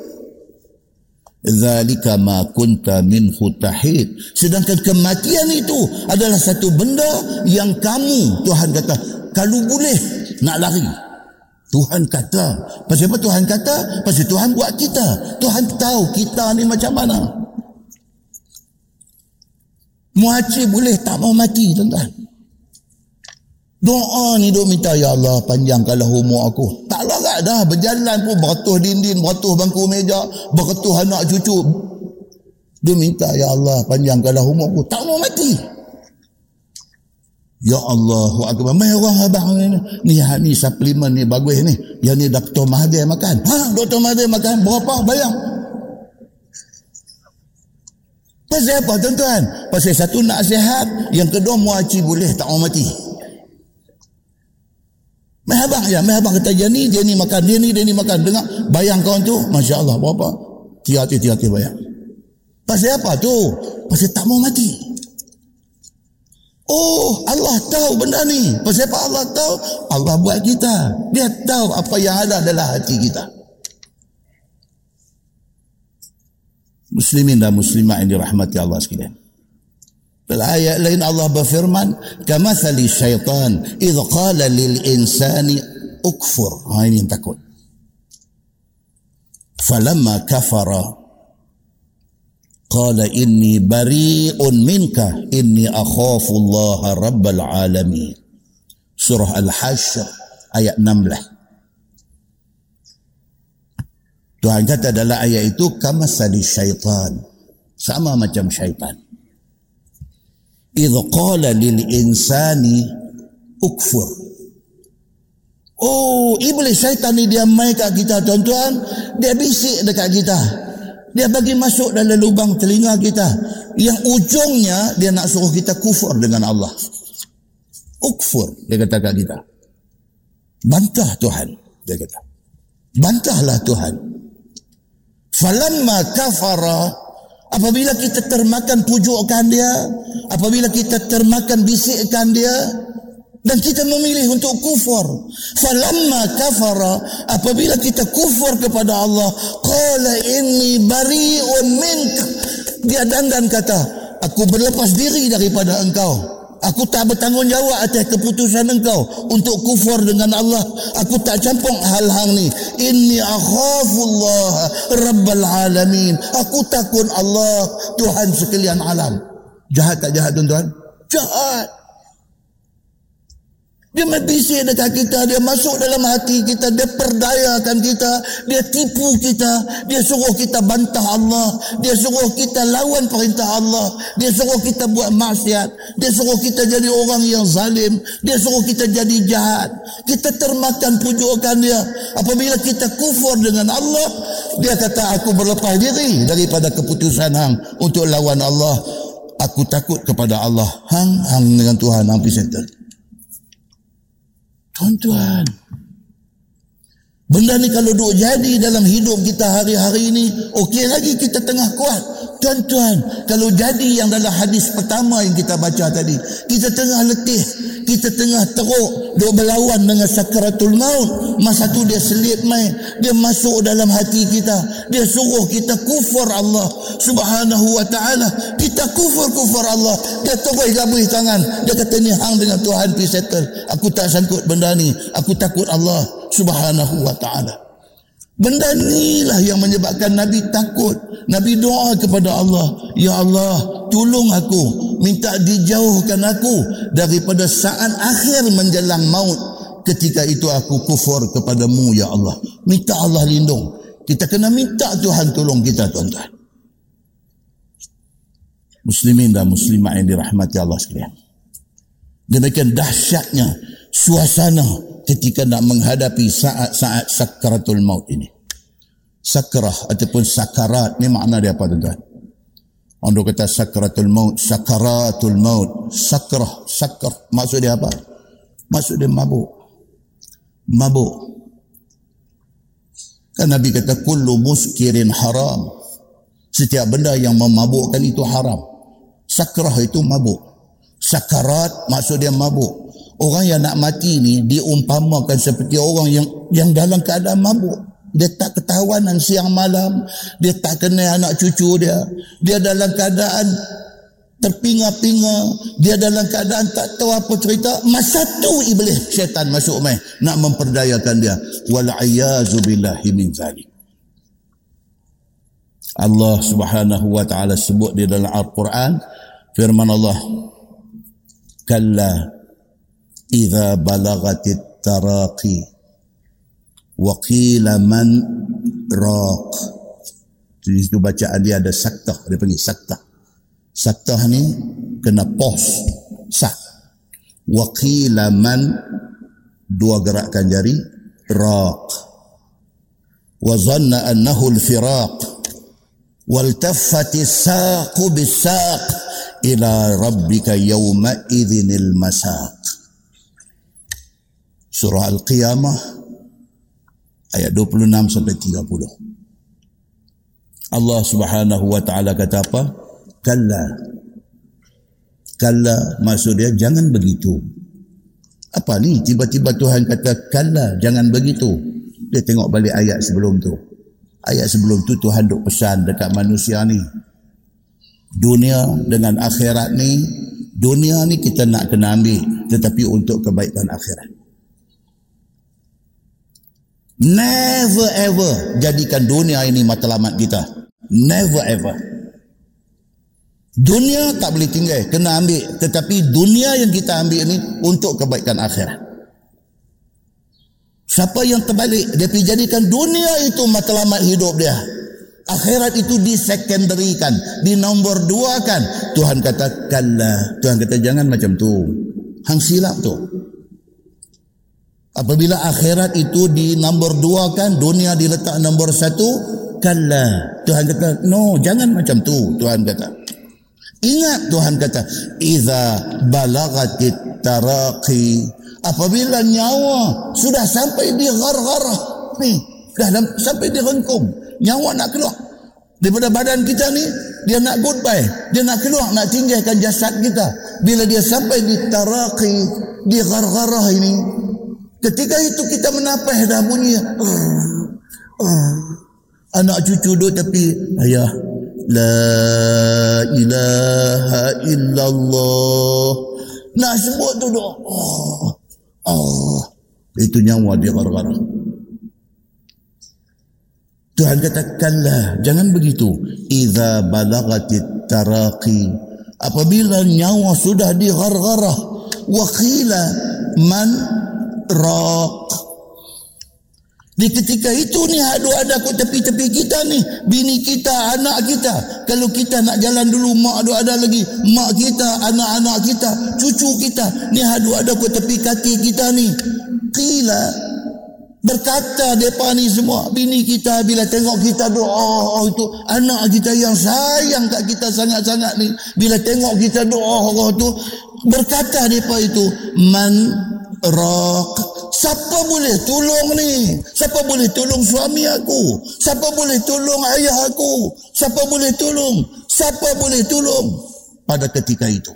A: zalika ma kunta minhu tahid. Sedangkan kematian itu adalah satu benda yang kamu Tuhan kata kalau boleh nak lari. Tuhan kata. Pasal apa Tuhan kata? Pasal Tuhan buat kita. Tuhan tahu kita ni macam mana. Muacir boleh tak mau mati tuan-tuan Doa ni duk minta ya Allah panjangkanlah umur aku. Tak larat dah berjalan pun beratus dinding, beratus bangku meja, beratus anak cucu. Dia minta ya Allah panjangkanlah umur aku. Tak mau mati. Ya Allah, akbar. Mai orang abang ni. Ni ni suplemen ni bagus ni. Yang ni Dr. Mahathir makan. Ha, Dr. Mahathir makan berapa bayang? Pasal apa tuan-tuan? Pasal satu nak sihat, yang kedua muaci boleh tak mau mati. Mai ya, mai abang kata dia ni, dia ni makan, dia ni, dia ni makan. Dengar bayang kawan tu, Masya Allah, berapa? Tiga hati, tiga hati bayang. Pasal apa tu? Pasal tak mau mati. Oh, Allah tahu benda ni. Pasal apa Allah tahu? Allah buat kita. Dia tahu apa yang ada dalam hati kita. Muslimin dan muslimat yang dirahmati Allah sekalian. الآية لإن الله بفرمان كمثل الشيطان إذ قال للإنسان أكفر هاي تكون فلما كفر قال إني بريء منك إني أخاف الله رب العالمين سورة الحشر آية نملة Tuhan kata dalam ayat itu kama sadi syaitan. Sama macam syaitan. Idh qala lil insani ukfur oh iblis syaitan ni dia main kat kita tuan-tuan. Dia bisik dekat kita. Dia bagi masuk dalam lubang telinga kita. Yang ujungnya dia nak suruh kita kufur dengan Allah. Ukfur dia kata kat kita. Bantah Tuhan dia kata. Bantahlah Tuhan. Falamma kafara Apabila kita termakan pujukan dia, apabila kita termakan bisikkan dia, dan kita memilih untuk kufur. Falamma kafara, apabila kita kufur kepada Allah, qala inni bari'un mink. Dia dandan kata, aku berlepas diri daripada engkau. Aku tak bertanggungjawab atas keputusan engkau untuk kufur dengan Allah. Aku tak campur hal-hal ni. Inni akhafullah rabbal alamin. Aku takut Allah Tuhan sekalian alam. Jahat tak jahat tuan-tuan? Jahat. Dia membisik dekat kita, dia masuk dalam hati kita, dia perdayakan kita, dia tipu kita, dia suruh kita bantah Allah, dia suruh kita lawan perintah Allah, dia suruh kita buat maksiat, dia suruh kita jadi orang yang zalim, dia suruh kita jadi jahat. Kita termakan pujukan dia. Apabila kita kufur dengan Allah, dia kata aku berlepas diri daripada keputusan hang untuk lawan Allah. Aku takut kepada Allah. Hang, hang dengan Tuhan, hang presenter. Tuan-tuan. Benda ni kalau duk jadi dalam hidup kita hari-hari ini, okey lagi kita tengah kuat. Tuan-tuan, kalau jadi yang dalam hadis pertama yang kita baca tadi, kita tengah letih, kita tengah teruk, duk berlawan dengan sakaratul maut. Masa tu dia selit main, dia masuk dalam hati kita, dia suruh kita kufur Allah subhanahu wa ta'ala. Kita kufur-kufur Allah. Dia terus gabuh tangan. Dia kata ni hang dengan Tuhan settle. Aku tak sangkut benda ni. Aku takut Allah subhanahu wa ta'ala. Benda inilah yang menyebabkan Nabi takut. Nabi doa kepada Allah. Ya Allah, tolong aku. Minta dijauhkan aku daripada saat akhir menjelang maut. Ketika itu aku kufur kepadamu, Ya Allah. Minta Allah lindung. Kita kena minta Tuhan tolong kita, tuan-tuan. Muslimin dan muslimah yang dirahmati Allah sekalian. Demikian dahsyatnya suasana ketika nak menghadapi saat-saat sakaratul maut ini. Sakrah ataupun sakarat ni makna dia apa tuan-tuan? Orang kata sakaratul maut, sakaratul maut, sakrah, sakr. Maksud dia apa? Maksud dia mabuk. Mabuk. Kan Nabi kata kullu muskirin haram. Setiap benda yang memabukkan itu haram. Sakrah itu mabuk. Sakarat maksud dia mabuk. Orang yang nak mati ni diumpamakan seperti orang yang yang dalam keadaan mabuk. Dia tak ketahuan siang malam. Dia tak kenal anak cucu dia. Dia dalam keadaan terpinga-pinga. Dia dalam keadaan tak tahu apa cerita. Masa tu iblis syaitan masuk main. Nak memperdayakan dia. Wal'ayazu billahi min zalik. Allah subhanahu wa ta'ala sebut di dalam Al-Quran. Firman Allah. Kalla إذا بلغت التراقي وقيل من راق di situ bacaan dia ada saktah dia panggil saktah saktah ni kena pos sak waqila man dua gerakan jari raq wa zanna annahu al-firaq والتفت الساق بالساق إلى ربك يومئذ المساق surah Al-Qiyamah ayat 26 sampai 30. Allah Subhanahu wa taala kata apa? Kalla. Kalla maksud dia jangan begitu. Apa ni? Tiba-tiba Tuhan kata kalla, jangan begitu. Dia tengok balik ayat sebelum tu. Ayat sebelum tu Tuhan duk pesan dekat manusia ni. Dunia dengan akhirat ni, dunia ni kita nak kena ambil tetapi untuk kebaikan akhirat. Never ever jadikan dunia ini matlamat kita. Never ever. Dunia tak boleh tinggal, kena ambil. Tetapi dunia yang kita ambil ini untuk kebaikan akhirat. Siapa yang terbalik, dia pergi jadikan dunia itu matlamat hidup dia. Akhirat itu di secondary kan, di nombor dua kan. Tuhan kata, kalla. Tuhan kata, jangan macam tu. Hang silap tu. Apabila akhirat itu di nombor dua kan, dunia diletak nombor satu, kalla. Tuhan kata, no, jangan macam tu. Tuhan kata. Ingat Tuhan kata, Iza balagatit taraqi. Apabila nyawa sudah sampai di gar-garah. Ni, dah sampai di rengkum. Nyawa nak keluar. Daripada badan kita ni, dia nak goodbye. Dia nak keluar, nak tinggalkan jasad kita. Bila dia sampai di taraqi, di gar-garah ini, Ketika itu kita menapah dah bunyi. Uh, uh. Anak cucu duduk tapi ayah la ilaha illallah. Nak sebut tu doa. Oh, oh. Itu nyawa dia gara-gara. Tuhan katakanlah jangan begitu. Iza balagatit taraqi. Apabila nyawa sudah di gara-gara. Wakila man raq. Di ketika itu ni ada ada kat tepi-tepi kita ni, bini kita, anak kita. Kalau kita nak jalan dulu mak ada ada lagi, mak kita, anak-anak kita, cucu kita, ni ada ada kat tepi kaki kita ni. Qila berkata depa ni semua bini kita bila tengok kita doa oh, itu anak kita yang sayang kat kita sangat-sangat ni bila tengok kita doa Allah tu berkata depa itu man raq. Siapa boleh tolong ni? Siapa boleh tolong suami aku? Siapa boleh tolong ayah aku? Siapa boleh tolong? Siapa boleh tolong? Pada ketika itu.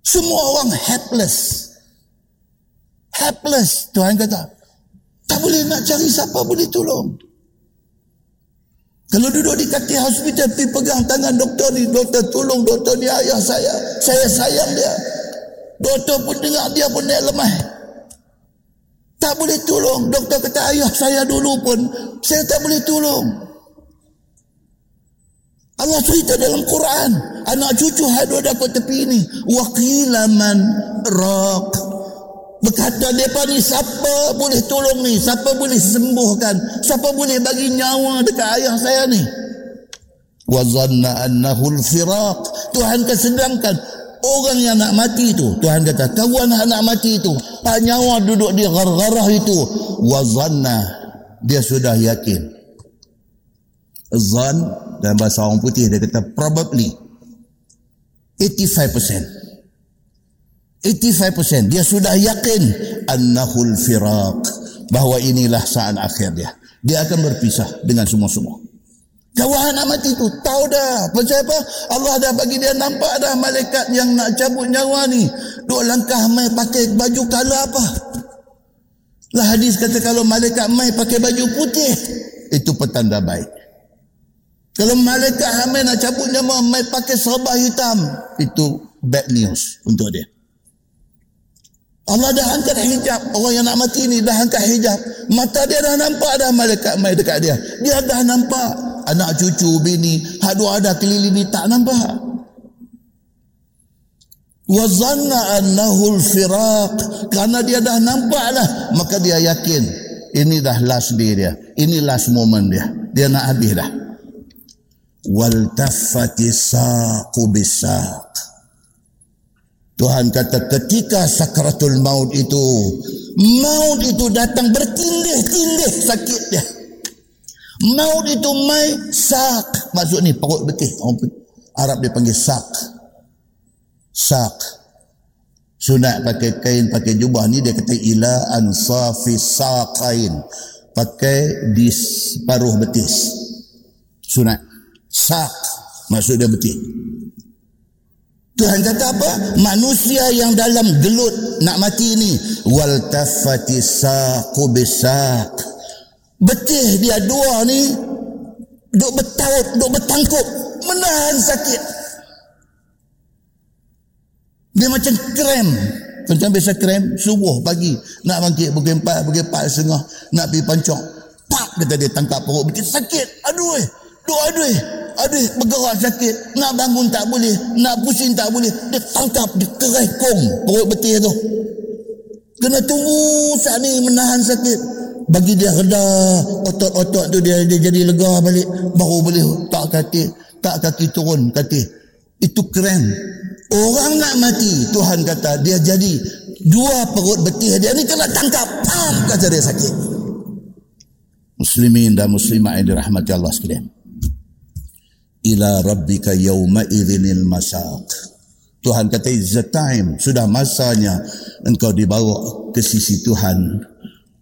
A: Semua orang helpless. Helpless. Tuhan kata, tak boleh nak cari siapa boleh tolong. Kalau duduk di kaki hospital, pergi pegang tangan doktor ni, doktor tolong doktor ni ayah saya. Saya sayang dia. Doktor pun dengar dia pun naik lemah. Tak boleh tolong. Doktor kata ayah saya dulu pun, saya tak boleh tolong. Allah cerita dalam Quran, anak cucu hadu dapat tepi ini. Waqilaman raq. Berkata mereka ni siapa boleh tolong ni? Siapa boleh sembuhkan? Siapa boleh bagi nyawa dekat ayah saya ni? Wa zanna annahu al-firaq. Tuhan kesedangkan orang yang nak mati itu. Tuhan kata, kawan yang nak mati itu. Tak nyawa duduk di gar-garah itu. Wa zanna. Dia sudah yakin. Zan dalam bahasa orang putih dia kata probably 85%. 85% dia sudah yakin annahul firaq bahawa inilah saat akhir dia dia akan berpisah dengan semua-semua kawan anak mati tu tahu dah percaya apa Allah dah bagi dia nampak dah malaikat yang nak cabut nyawa ni dua langkah mai pakai baju kala apa lah hadis kata kalau malaikat mai pakai baju putih itu petanda baik kalau malaikat hamil nak cabut nyawa mai pakai serba hitam itu bad news untuk dia Allah dah angkat hijab. Orang yang nak mati ni dah angkat hijab. Mata dia dah nampak dah malaikat mai dekat dia. Dia dah nampak. Anak cucu, bini. Hak dua ada keliling ni tak nampak. Wazanna annahul firaq. Kerana dia dah nampak lah. Maka dia yakin. Ini dah last day dia. Ini last moment dia. Dia nak habis dah. Waltafati saqu bisaq. Tuhan kata ketika sakratul maut itu maut itu datang bertindih-tindih sakit dia. Maut itu mai sak maksud ni perut betih Arab dia panggil sak. Sak. Sunat pakai kain pakai jubah ni dia kata ila ansafi saqain. Pakai di separuh betis. Sunat. Sak maksud dia betih. Tuhan kata apa? Manusia yang dalam gelut nak mati ni wal tafati saqu bisaq. Betih dia dua ni duk bertaut, duk bertangkup, menahan sakit. Dia macam krem. Macam biasa krem, subuh pagi. Nak bangkit pukul empat, pukul empat setengah. Nak pergi pancok. Pak, kata dia tangkap perut. Bikin sakit. Aduh eh. Doa aduh eh. Aduh bergerak sakit. Nak bangun tak boleh. Nak pusing tak boleh. Dia tangkap. Dia kerai kong. Perut betul tu. Kena tunggu saat ni menahan sakit. Bagi dia reda. Otot-otot tu dia, dia jadi lega balik. Baru boleh tak kaki. Tak kaki turun kaki. Itu keren. Orang nak mati. Tuhan kata dia jadi dua perut betih dia ni kena tangkap. Pam kata dia sakit. Muslimin dan muslimah yang dirahmati Allah sekalian ila rabbika yawma idhinil masaq Tuhan kata it's the time sudah masanya engkau dibawa ke sisi Tuhan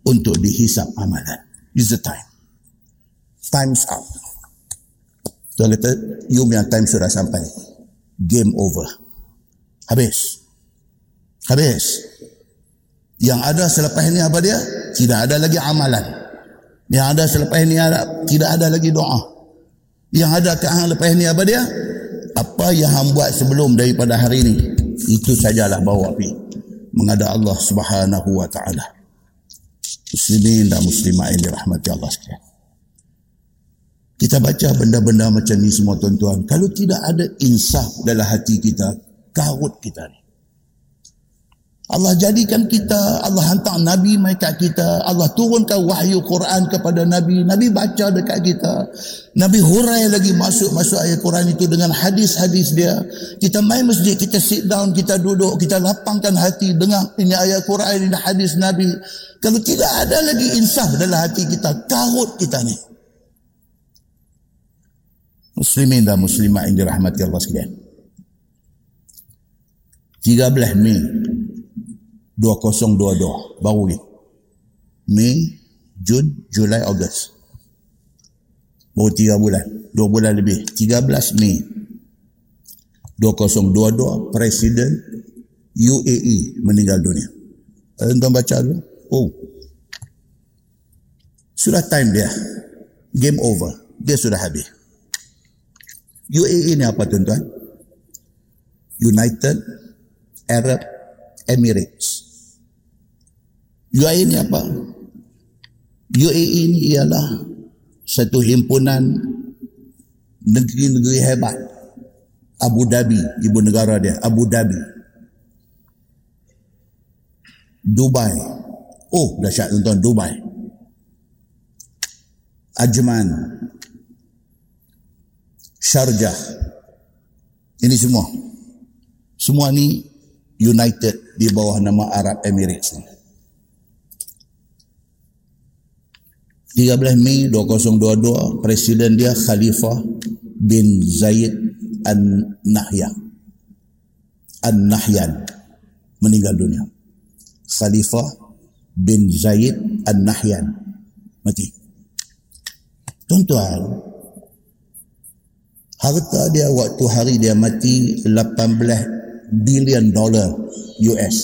A: untuk dihisap amalan. It's the time. Time's up Tuhan kata you punya time sudah sampai. Game over. Habis. Habis. Yang ada selepas ini apa dia? Tidak ada lagi amalan. Yang ada selepas ini ada, tidak ada lagi doa. Yang ada ke lepas ni apa dia? Apa yang hang buat sebelum daripada hari ini? Itu sajalah bawa api. Menghadap Allah subhanahu wa ta'ala. Muslimin dan muslimah yang dirahmati Allah sekalian. Kita baca benda-benda macam ni semua tuan-tuan. Kalau tidak ada insaf dalam hati kita, karut kita ni. Allah jadikan kita, Allah hantar Nabi kat kita, Allah turunkan wahyu Quran kepada Nabi, Nabi baca dekat kita. Nabi hurai lagi masuk-masuk ayat Quran itu dengan hadis-hadis dia. Kita main masjid, kita sit down, kita duduk, kita lapangkan hati dengar ini ayat Quran, ini hadis Nabi. Kalau tidak ada lagi insaf dalam hati kita, karut kita ni. Muslimin dan muslimah yang dirahmati Allah sekalian. 13 Mei 2022 baru ni. Mei Jun Julai Ogos baru 3 bulan. 2 bulan lebih. 13 Mei. 2022 Presiden UAE meninggal dunia. Tuan baca dulu. Oh. Sudah time dia. Game over. Dia sudah habis. UAE ni apa tuan-tuan? United Arab Emirates UAE ni apa? UAE ni ialah satu himpunan negeri-negeri hebat. Abu Dhabi ibu negara dia Abu Dhabi. Dubai. Oh dahsyat tuan-tuan Dubai. Ajman. Sharjah ini semua. Semua ni united di bawah nama Arab Emirates 13 Mei 2022 presiden dia Khalifah bin Zaid An-Nahyan. An-Nahyan meninggal dunia. Khalifah bin Zaid An-Nahyan mati. Tuan-tuan harta dia waktu hari dia mati 18 bilion dolar US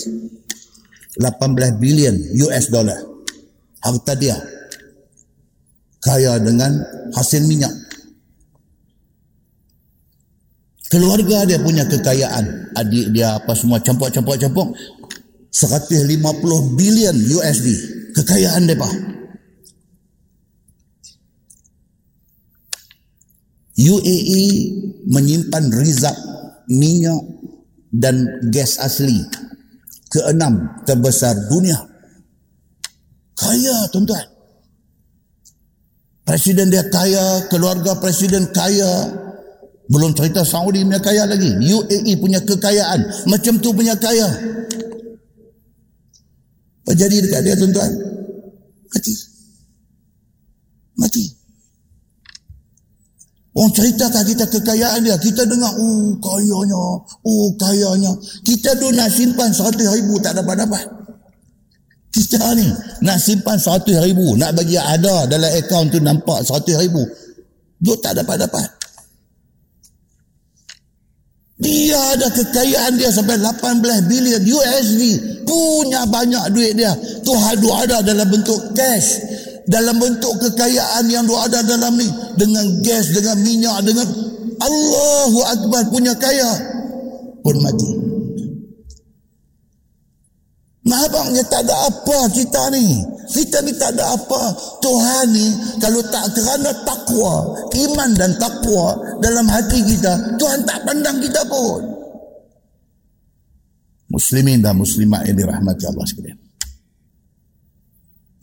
A: 18 bilion US dolar. Harta dia kaya dengan hasil minyak. Keluarga dia punya kekayaan. Adik dia apa semua campur-campur-campur. 150 bilion USD kekayaan mereka UAE menyimpan rizab minyak dan gas asli keenam terbesar dunia. Kaya tuan-tuan presiden dia kaya keluarga presiden kaya belum cerita Saudi punya kaya lagi. UAE punya kekayaan. Macam tu punya kaya. Apa jadi dekat dia tuan-tuan? Mati. Mati. Orang ceritakan kita kekayaan dia. Kita dengar, oh kayanya, oh kayanya. Kita tu nak simpan seratus ribu tak dapat-dapat. Kita ni nak simpan seratus ribu. Nak bagi ada dalam akaun tu nampak seratus ribu. Dia tak dapat-dapat. Dia ada kekayaan dia sampai 18 bilion USD. Punya banyak duit dia. Tuhan dua ada dalam bentuk cash. Dalam bentuk kekayaan yang dua ada dalam ni. Dengan gas, dengan minyak, dengan Allahu Akbar punya kaya. Pun mati. Mahabangnya tak ada apa kita ni. Kita ni tak ada apa. Tuhan ni kalau tak kerana takwa, iman dan takwa dalam hati kita, Tuhan tak pandang kita pun. Muslimin dan muslimat yang dirahmati Allah sekalian.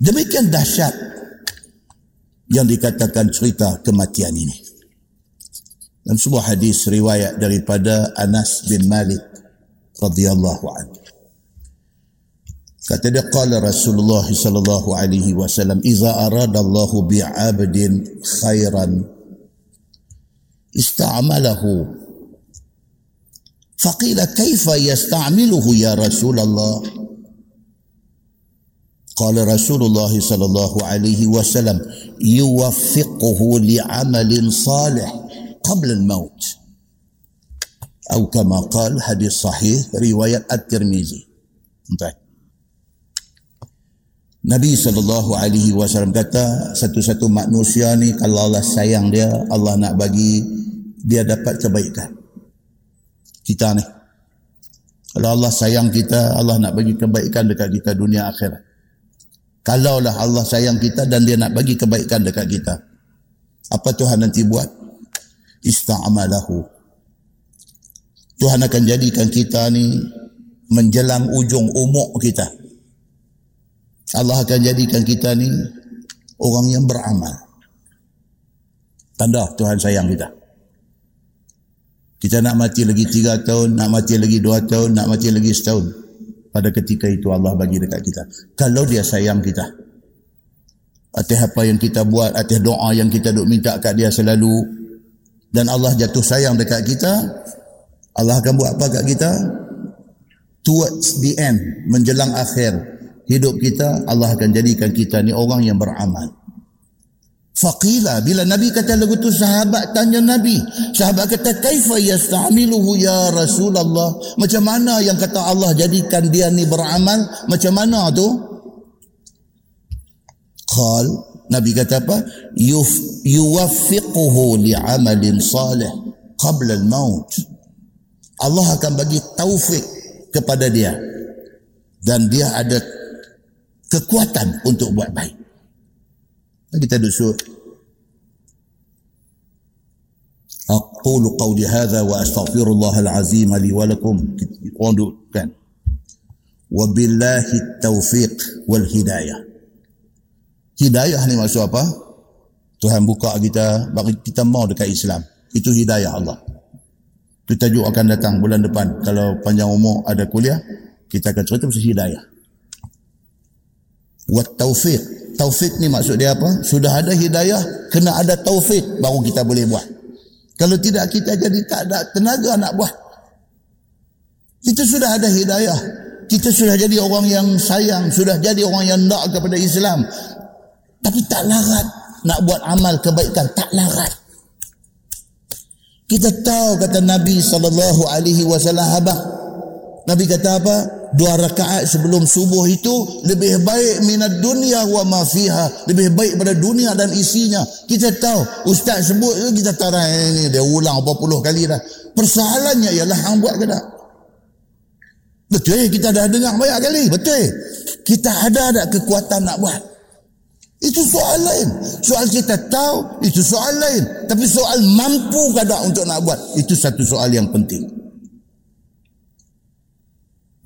A: Demikian dahsyat yang dikatakan cerita kematian ini. Dan sebuah hadis riwayat daripada Anas bin Malik radhiyallahu anhu. Kata dia qala Rasulullah sallallahu alaihi wasallam idza arada Allah bi 'abdin khairan ista'malahu. Faqila kaifa yasta'miluhu ya Rasulullah? Qala Rasulullah sallallahu alaihi wasallam yuwaffiquhu li'amalin salih qabla al-maut. Atau kama qala hadis sahih riwayat at-Tirmizi. Entah Nabi sallallahu alaihi wasallam kata satu-satu manusia ni kalau Allah sayang dia Allah nak bagi dia dapat kebaikan. Kita ni kalau Allah sayang kita Allah nak bagi kebaikan dekat kita dunia akhirat. Kalaulah Allah sayang kita dan dia nak bagi kebaikan dekat kita. Apa Tuhan nanti buat? Ista'amalahu. Tuhan akan jadikan kita ni menjelang ujung umur kita. Allah akan jadikan kita ni orang yang beramal. Tanda Tuhan sayang kita. Kita nak mati lagi tiga tahun, nak mati lagi dua tahun, nak mati lagi setahun. Pada ketika itu Allah bagi dekat kita. Kalau dia sayang kita. Atas apa yang kita buat, atas doa yang kita duk minta kat dia selalu. Dan Allah jatuh sayang dekat kita. Allah akan buat apa kat kita? towards the end menjelang akhir hidup kita Allah akan jadikan kita ni orang yang beramal Faqila bila Nabi kata lagu tu sahabat tanya Nabi. Sahabat kata kaifa yasta'miluhu ya Rasulullah? Macam mana yang kata Allah jadikan dia ni beramal? Macam mana tu? Qal Nabi kata apa? Yuf, yuwaffiquhu li'amalin salih qabla al-maut. Allah akan bagi taufik kepada dia dan dia ada kekuatan untuk buat baik. Kita duduk أقول قولي هذا وأستغفر الله العظيم لي ولكم kan وبالله التوفيق والهداية hidayah ni maksud apa Tuhan buka kita bagi kita mau dekat Islam itu hidayah Allah itu tajuk akan datang bulan depan kalau panjang umur ada kuliah kita akan cerita pasal hidayah wa taufiq taufik ni maksud dia apa sudah ada hidayah kena ada taufik baru kita boleh buat kalau tidak kita jadi tak ada tenaga nak buat. Kita sudah ada hidayah. Kita sudah jadi orang yang sayang. Sudah jadi orang yang nak kepada Islam. Tapi tak larat nak buat amal kebaikan. Tak larat. Kita tahu kata Nabi SAW. Nabi kata apa? dua rakaat sebelum subuh itu lebih baik minat dunia wa ma fiha. Lebih baik pada dunia dan isinya. Kita tahu ustaz sebut itu kita tahu ini dia ulang berapa puluh kali dah. Persoalannya ialah hang buat ke tak? Betul kita dah dengar banyak kali. Betul. Kita ada ada kekuatan nak buat? Itu soal lain. Soal kita tahu itu soal lain. Tapi soal mampu ke tak untuk nak buat? Itu satu soal yang penting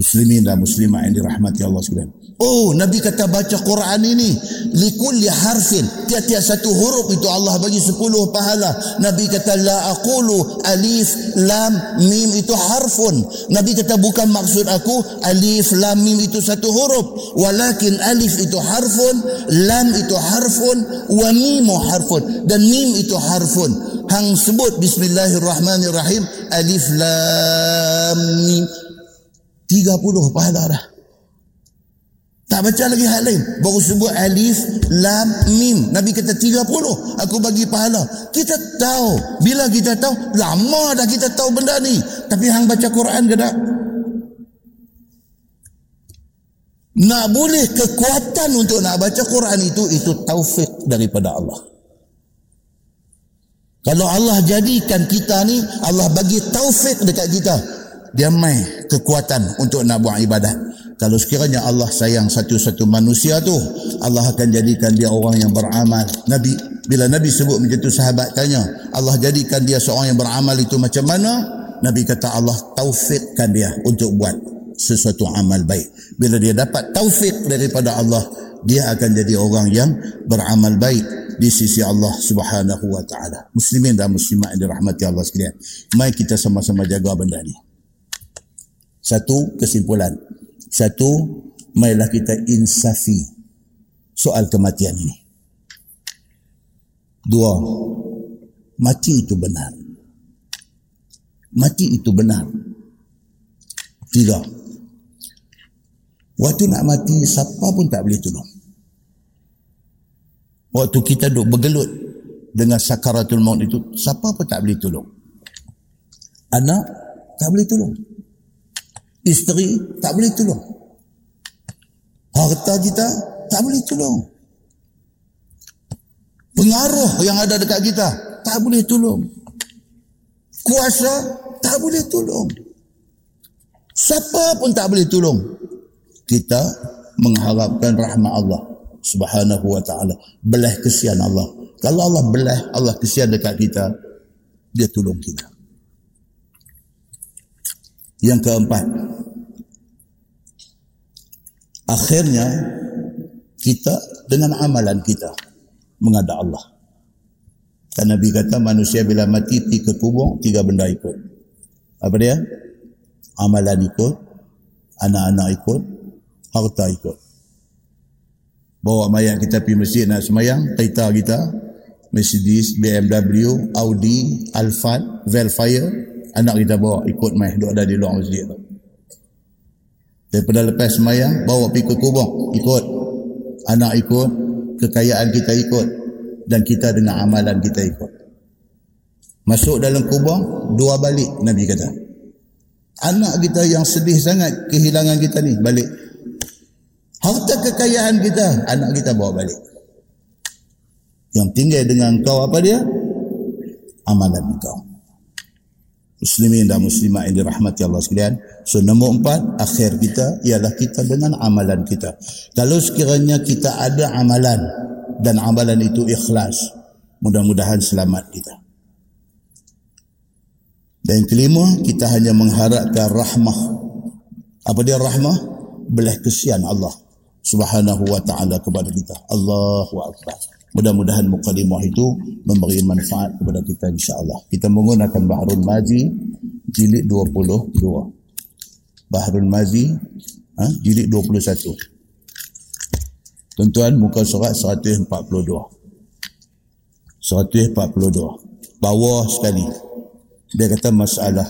A: Muslimin dan muslimah yang dirahmati Allah sekalian. Oh, Nabi kata baca Quran ini likulli harfin. Tiap-tiap satu huruf itu Allah bagi sepuluh pahala. Nabi kata la aqulu alif lam mim itu harfun. Nabi kata bukan maksud aku alif lam mim itu satu huruf. Walakin alif itu harfun, lam itu harfun, wa mim harfun. Dan mim itu harfun. Hang sebut bismillahirrahmanirrahim alif lam mim 30 pahala dah. Tak baca lagi hal lain. Baru sebut alif, lam, mim. Nabi kata 30. Aku bagi pahala. Kita tahu. Bila kita tahu, lama dah kita tahu benda ni. Tapi hang baca Quran ke tak? Nak boleh kekuatan untuk nak baca Quran itu, itu taufik daripada Allah. Kalau Allah jadikan kita ni, Allah bagi taufik dekat kita dia mai kekuatan untuk nak buat ibadat. Kalau sekiranya Allah sayang satu-satu manusia tu, Allah akan jadikan dia orang yang beramal. Nabi bila Nabi sebut macam tu sahabat tanya, Allah jadikan dia seorang yang beramal itu macam mana? Nabi kata Allah taufikkan dia untuk buat sesuatu amal baik. Bila dia dapat taufik daripada Allah, dia akan jadi orang yang beramal baik di sisi Allah Subhanahu wa taala. Muslimin dan muslimat yang dirahmati Allah sekalian. Mari kita sama-sama jaga benda ni. Satu kesimpulan. Satu, marilah kita insafi soal kematian ini. Dua, mati itu benar. Mati itu benar. Tiga, waktu nak mati siapa pun tak boleh tolong. Waktu kita duduk bergelut dengan sakaratul maut itu, siapa pun tak boleh tolong. Anak tak boleh tolong. Isteri tak boleh tolong. Harta kita tak boleh tolong. Pengaruh yang ada dekat kita tak boleh tolong. Kuasa tak boleh tolong. Siapa pun tak boleh tolong. Kita mengharapkan rahmat Allah subhanahu wa ta'ala. Belah kesian Allah. Kalau Allah belah, Allah kesian dekat kita, dia tolong kita. Yang keempat, akhirnya kita dengan amalan kita menghadap Allah. Dan Nabi kata manusia bila mati ke kubur, tiga benda ikut. Apa dia? Amalan ikut, anak-anak ikut, harta ikut. Bawa mayat kita pergi masjid nak semayang, taita kita, Mercedes, BMW, Audi, Alphard, Velfire, anak kita bawa ikut mai duk ada di luar masjid tu. Daripada lepas semayang, bawa pergi ke kubur. Ikut. Anak ikut. Kekayaan kita ikut. Dan kita dengan amalan kita ikut. Masuk dalam kubur, dua balik Nabi kata. Anak kita yang sedih sangat kehilangan kita ni, balik. Harta kekayaan kita, anak kita bawa balik. Yang tinggal dengan kau apa dia? Amalan kau muslimin dan muslimat yang dirahmati Allah sekalian. So nombor empat, akhir kita ialah kita dengan amalan kita. Kalau sekiranya kita ada amalan dan amalan itu ikhlas, mudah-mudahan selamat kita. Dan yang kelima, kita hanya mengharapkan rahmah. Apa dia rahmah? Belah kesian Allah subhanahu wa ta'ala kepada kita. Allahu Akbar. Mudah-mudahan mukadimah itu memberi manfaat kepada kita insya-Allah. Kita menggunakan Bahrul Mazi jilid 22. Bahrul Mazi ha, jilid 21. Tuan-tuan muka surat 142. 142. Bawah sekali. Dia kata masalah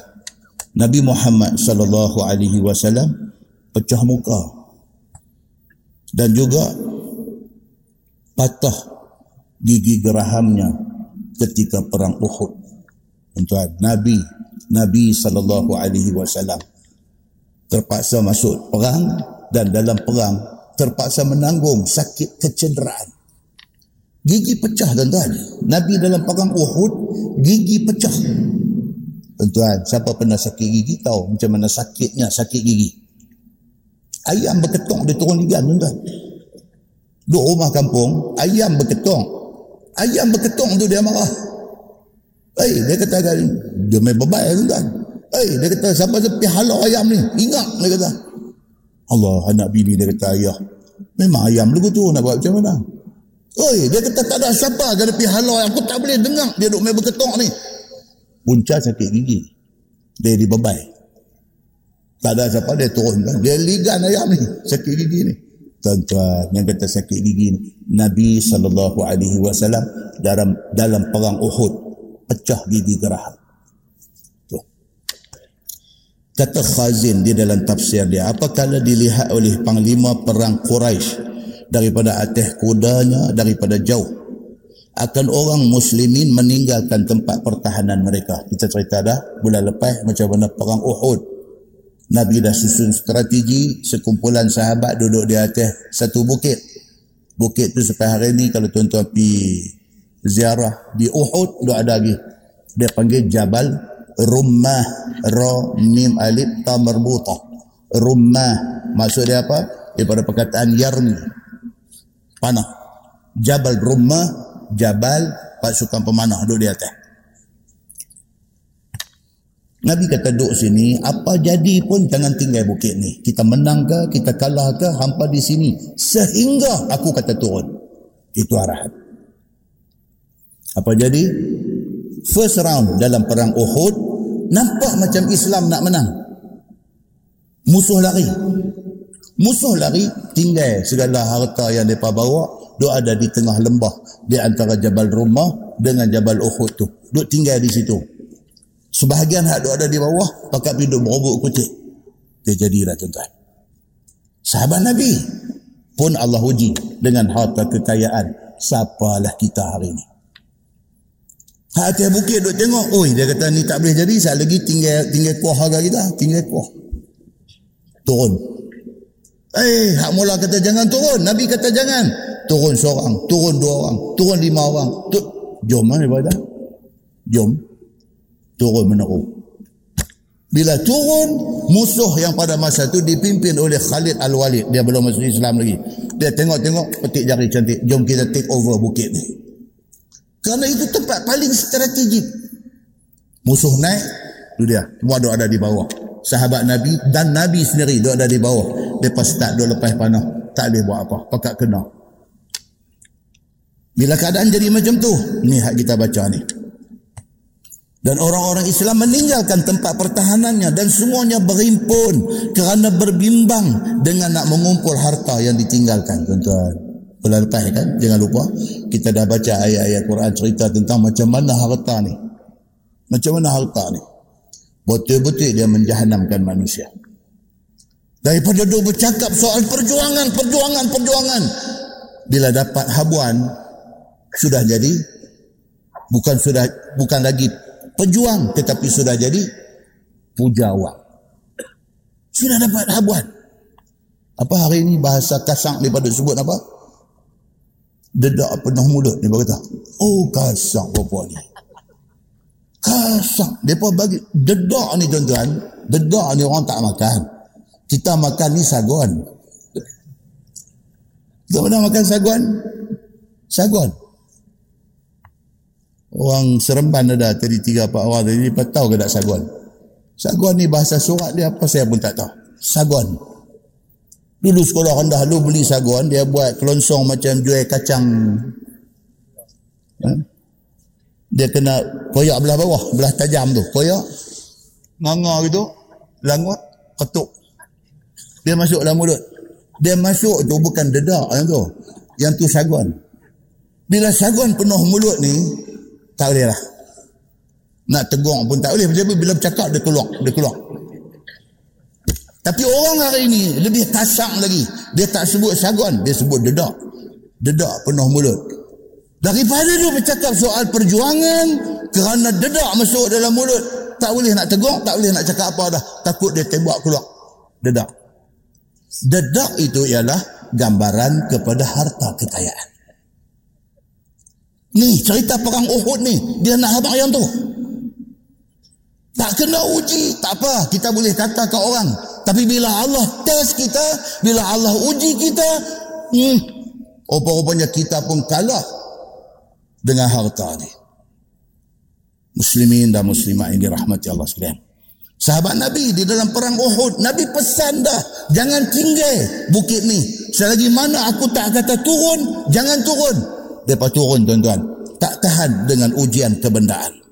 A: Nabi Muhammad sallallahu alaihi wasallam pecah muka dan juga patah gigi gerahamnya ketika perang Uhud. Tuan Nabi Nabi sallallahu alaihi wasallam terpaksa masuk perang dan dalam perang terpaksa menanggung sakit kecederaan. Gigi pecah tuan-tuan. Nabi dalam perang Uhud gigi pecah. Tuan-tuan, siapa pernah sakit gigi tahu macam mana sakitnya sakit gigi. Ayam berketuk dia turun ligan tuan-tuan. Duk rumah kampung, ayam berketuk ayam berketung tu dia marah. Hei, dia kata kali, dia main bebai tu kan. Hei, dia kata, siapa sepi halau ayam ni? Ingat, dia kata. Allah, anak bini dia kata, ayah. Memang ayam lu tu nak buat macam mana? Hei, dia kata, tak ada siapa jadi pergi halau ayam. Aku tak boleh dengar dia duk main berketung ni. Punca sakit gigi. Dia di bebai. Tak ada siapa dia turun kan. Dia ligan ayam ni. Sakit gigi ni tuan-tuan yang kata sakit gigi Nabi sallallahu alaihi wasallam dalam dalam perang Uhud pecah gigi geraham. Tu. Kata Khazin di dalam tafsir dia, apakala dilihat oleh panglima perang Quraisy daripada atas kudanya daripada jauh akan orang muslimin meninggalkan tempat pertahanan mereka. Kita cerita dah bulan lepas macam mana perang Uhud Nabi dah susun strategi sekumpulan sahabat duduk di atas satu bukit. Bukit tu sampai hari ni kalau tuan-tuan pergi ziarah di Uhud dah ada lagi. Dia panggil Jabal Rummah Ra Mim Alif Ta Marbutah. Rummah maksud dia apa? Daripada perkataan Yarmi. Panah. Jabal Rummah Jabal pasukan pemanah duduk di atas. Nabi kata duduk sini, apa jadi pun jangan tinggal bukit ni. Kita menang ke, kita kalah ke, hampa di sini. Sehingga aku kata turun. Itu arahan. Apa jadi? First round dalam perang Uhud, nampak macam Islam nak menang. Musuh lari. Musuh lari, tinggal segala harta yang mereka bawa, duk ada di tengah lembah, di antara Jabal Rumah dengan Jabal Uhud tu. Duk tinggal di situ. Sebahagian hak ada di bawah, pakat hidup berobok kucing. Dia jadilah tuan-tuan. Sahabat Nabi pun Allah uji dengan harta kekayaan. Siapalah kita hari ini. Atas bukit duk tengok. Oi, dia kata ni tak boleh jadi. Saya lagi tinggal tinggal kuah harga kita. Tinggal kuah. Turun. Eh, hak mula kata jangan turun. Nabi kata jangan. Turun seorang. Turun dua orang. Turun lima orang. Tu Jom mana daripada? Jom turun meneruk. Bila turun, musuh yang pada masa itu dipimpin oleh Khalid Al-Walid. Dia belum masuk Islam lagi. Dia tengok-tengok, petik jari cantik. Jom kita take over bukit ni. Kerana itu tempat paling strategik. Musuh naik, itu dia. Semua ada ada di bawah. Sahabat Nabi dan Nabi sendiri dia ada di bawah. Lepas start, dia lepas panah. Tak boleh buat apa. Pakat kena. Bila keadaan jadi macam tu, ni hak kita baca ni. Dan orang-orang Islam meninggalkan tempat pertahanannya dan semuanya berhimpun kerana berbimbang dengan nak mengumpul harta yang ditinggalkan. Tuan-tuan, bulan lepas kan, jangan lupa kita dah baca ayat-ayat Quran cerita tentang macam mana harta ni. Macam mana harta ni. Betul-betul dia menjahanamkan manusia. Daripada duk bercakap soal perjuangan, perjuangan, perjuangan. Bila dapat habuan, sudah jadi, bukan sudah bukan lagi pejuang, tetapi sudah jadi pujawang. Sudah dapat habuan. Apa hari ini bahasa kasang daripada sebut apa? Dedak penuh mulut. Dia berkata, oh kasang perempuan ni. Kasang. Dia bagi, dedak ni tuan-tuan, dedak ni orang tak makan. Kita makan ni saguan. Kita pernah makan saguan? Saguan. Orang seremban ada tadi tiga empat orang tadi, dia tahu ke tak saguan? Saguan ni bahasa surat dia apa saya pun tak tahu. Saguan. Dulu sekolah rendah lu beli saguan, dia buat kelonsong macam jual kacang. Ha? Dia kena koyak belah bawah, belah tajam tu. Koyak, nganga gitu, langut, ketuk. Dia masuk dalam mulut. Dia masuk tu bukan dedak yang tu. Yang tu saguan. Bila saguan penuh mulut ni, tak boleh lah. Nak tegur pun tak boleh. Tapi bila bercakap, dia keluar. Dia keluar. Tapi orang hari ini lebih kasar lagi. Dia tak sebut saguan. Dia sebut dedak. Dedak penuh mulut. Daripada dia bercakap soal perjuangan, kerana dedak masuk dalam mulut, tak boleh nak tegur, tak boleh nak cakap apa dah. Takut dia tembak keluar. Dedak. Dedak itu ialah gambaran kepada harta kekayaan. Ni cerita perang Uhud ni. Dia nak habang yang tu. Tak kena uji, tak apa. Kita boleh kata ke orang. Tapi bila Allah test kita, bila Allah uji kita, hmm, rupa-rupanya kita pun kalah dengan harta ni. Muslimin dan muslimat yang dirahmati Allah sekalian. Sahabat Nabi di dalam perang Uhud, Nabi pesan dah, jangan tinggal bukit ni. Selagi mana aku tak kata turun, jangan turun. Depa turun tuan-tuan. Tak tahan dengan ujian kebendaan.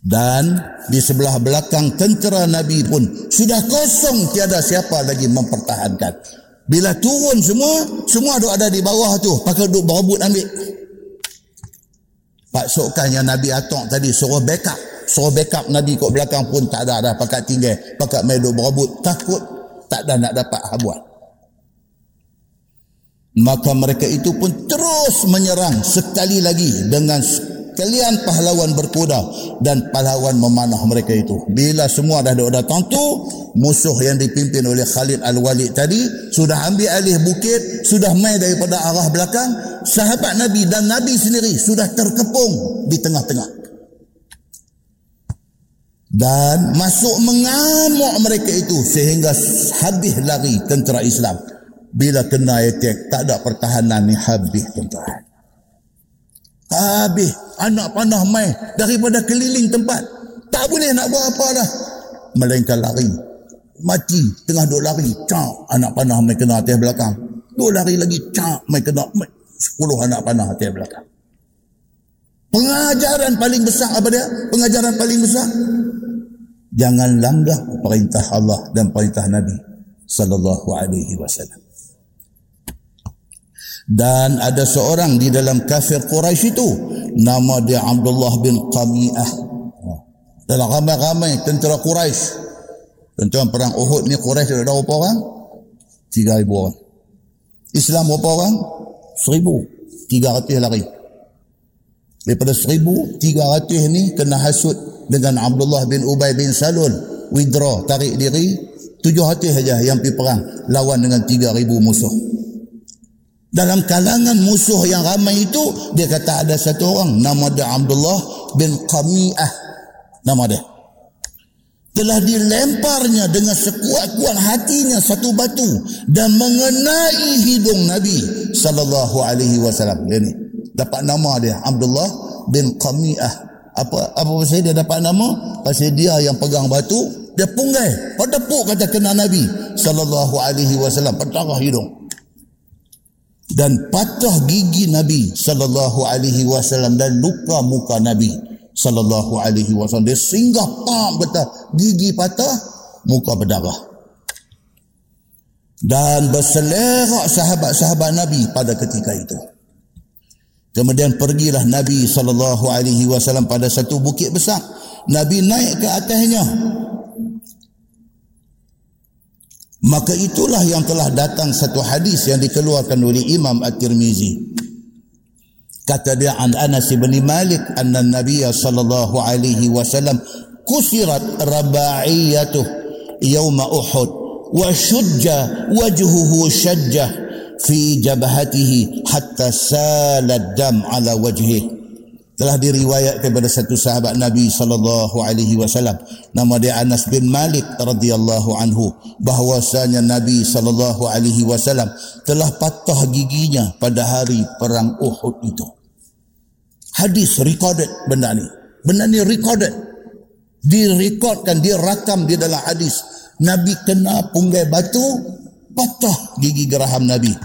A: Dan di sebelah belakang tentera Nabi pun sudah kosong tiada siapa lagi mempertahankan. Bila turun semua, semua duk ada di bawah tu. Pakai duk berebut ambil. Pak Sokan yang Nabi Atok tadi suruh backup. Suruh backup Nabi kat belakang pun tak ada dah pakai tinggal. Pakai main duk berebut. Takut tak ada nak dapat habuan. Maka mereka itu pun terus menyerang sekali lagi dengan sekalian pahlawan berkuda dan pahlawan memanah mereka itu. Bila semua dah datang tu, musuh yang dipimpin oleh Khalid Al-Walid tadi sudah ambil alih bukit, sudah mai daripada arah belakang, sahabat Nabi dan Nabi sendiri sudah terkepung di tengah-tengah. Dan masuk mengamuk mereka itu sehingga habis lari tentera Islam. Bila kena attack, tak ada pertahanan ni habis tentera. Habis anak panah mai daripada keliling tempat. Tak boleh nak buat apa dah. Melainkan lari. Mati tengah duk lari. Cak anak panah mai kena atas belakang. Duk lari lagi. Cak mai kena mai. Sepuluh anak panah atas belakang. Pengajaran paling besar apa dia? Pengajaran paling besar. Jangan langgar perintah Allah dan perintah Nabi sallallahu alaihi wasallam. Dan ada seorang di dalam kafir Quraisy itu nama dia Abdullah bin Qami'ah. Dalam ramai-ramai tentera Quraisy. Tentera perang Uhud ni Quraisy ada berapa orang? 3000 orang. Islam berapa orang? 1300 lari. Daripada 1300 ni kena hasut dengan Abdullah bin Ubay bin Salul withdraw tarik diri tujuh hati saja yang pergi perang lawan dengan 3000 musuh dalam kalangan musuh yang ramai itu, dia kata ada satu orang, nama dia Abdullah bin Qami'ah. Nama dia. Telah dilemparnya dengan sekuat-kuat hatinya satu batu dan mengenai hidung Nabi sallallahu alaihi wasallam. Dia ni dapat nama dia Abdullah bin Qami'ah. Apa apa pasal dia dapat nama? Pasal dia yang pegang batu, dia punggai. Pada kata kena Nabi sallallahu alaihi wasallam, pentarah hidung dan patah gigi Nabi sallallahu alaihi wasallam dan luka muka Nabi sallallahu alaihi wasallam. Dia singgah pak betul gigi patah muka berdarah. Dan berselerak sahabat-sahabat Nabi pada ketika itu. Kemudian pergilah Nabi sallallahu alaihi wasallam pada satu bukit besar. Nabi naik ke atasnya Maka itulah yang telah datang satu hadis yang dikeluarkan oleh Imam At-Tirmizi. Kata dia an Anas bin Malik anna Nabi sallallahu alaihi wasallam kusirat raba'iyatuh yawma Uhud wa shujja wajhuhu shajjah fi jabhatihi hatta sala dam ala wajhihi telah diriwayatkan kepada satu sahabat Nabi sallallahu alaihi wasallam. Nama dia Anas bin Malik radhiyallahu anhu. Bahwasanya Nabi sallallahu alaihi wasallam telah patah giginya pada hari perang Uhud itu. Hadis recorded benda ni. Benda ni recorded. Direkodkan direkam di dalam hadis. Nabi kena punggai batu patah gigi geraham Nabi.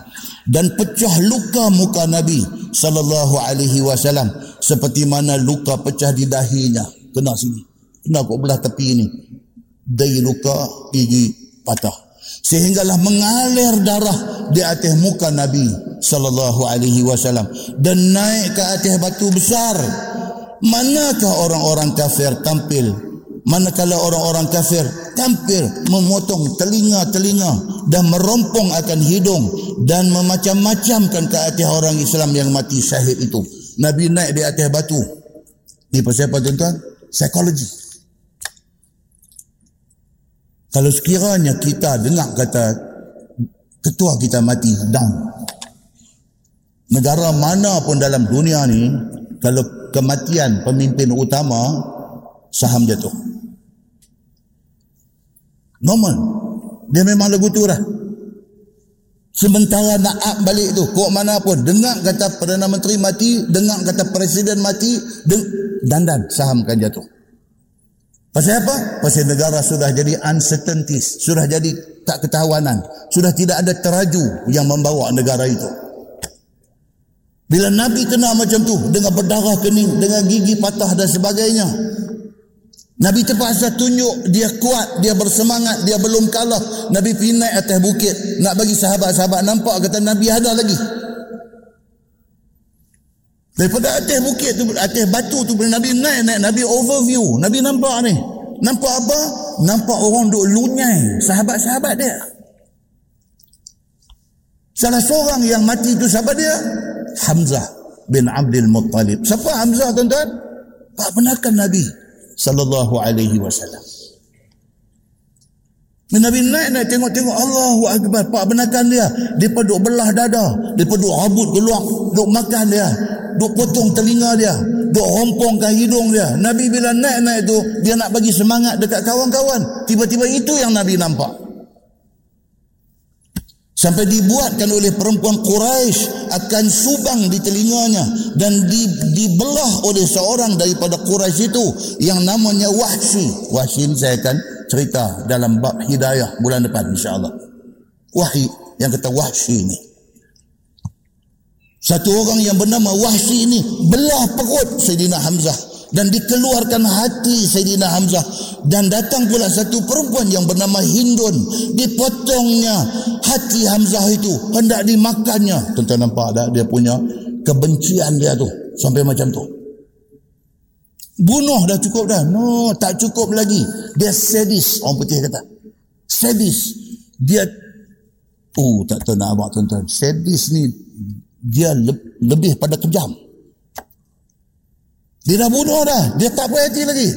A: Dan pecah luka muka Nabi sallallahu alaihi wasallam seperti mana luka pecah di dahinya. Kena sini. Kena kok belah tepi ini dari luka gigi patah. Sehinggalah mengalir darah di atas muka Nabi sallallahu alaihi wasallam dan naik ke atas batu besar. Manakah orang-orang kafir tampil? Manakala orang-orang kafir tampil memotong telinga-telinga dan merompong akan hidung dan memacam-macamkan ke atas orang Islam yang mati syahid itu. Nabi naik di atas batu. Ini pasal apa tuan-tuan? Psikologi. Kalau sekiranya kita dengar kata ketua kita mati, down. Negara mana pun dalam dunia ni, kalau kematian pemimpin utama, saham jatuh. Normal. Dia memang lagu tu lah. Sementara up balik tu, kok mana pun, dengar kata Perdana Menteri mati, dengar kata Presiden mati, dan dan saham kan jatuh. Pasal apa? Pasal negara sudah jadi uncertainties, sudah jadi tak ketahuanan, sudah tidak ada teraju yang membawa negara itu. Bila Nabi kena macam tu, dengan berdarah kening, dengan gigi patah dan sebagainya, Nabi terpaksa tunjuk dia kuat, dia bersemangat, dia belum kalah. Nabi pergi naik atas bukit. Nak bagi sahabat-sahabat nampak kata Nabi ada lagi. Daripada atas bukit tu, atas batu tu, Nabi naik, naik. Nabi overview. Nabi nampak ni. Nampak apa? Nampak orang duk lunyai. Sahabat-sahabat dia. Salah seorang yang mati itu siapa dia? Hamzah bin Abdul Muttalib. Siapa Hamzah tuan-tuan? Pak benarkan Nabi sallallahu alaihi wasallam. Nabi naik naik tengok-tengok Allahu Akbar. Pak benarkan dia. Dia duk belah dada. Dia duk rabut keluar. Duk makan dia. Duk potong telinga dia. Duk rompongkan hidung dia. Nabi bila naik-naik tu. Dia nak bagi semangat dekat kawan-kawan. Tiba-tiba itu yang Nabi nampak. Sampai dibuatkan oleh perempuan Quraisy akan subang di telinganya dan di, dibelah oleh seorang daripada Quraisy itu yang namanya Wahsy. Wahsy saya akan cerita dalam bab hidayah bulan depan insya-Allah. Wahyi yang kata Wahsy ini. Satu orang yang bernama Wahsy ini belah perut Sayyidina Hamzah dan dikeluarkan hati Sayyidina Hamzah. Dan datang pula satu perempuan yang bernama Hindun. Dipotongnya hati Hamzah itu. Hendak dimakannya. Tuan-tuan nampak tak? Dia punya kebencian dia tu. Sampai macam tu. Bunuh dah cukup dah. No tak cukup lagi. Dia sadis orang putih kata. Sadis. Dia oh tak tahu nak abang tuan-tuan. Sadis ni dia lebih pada kejam dia dah bunuh dah. Dia tak berhati lagi.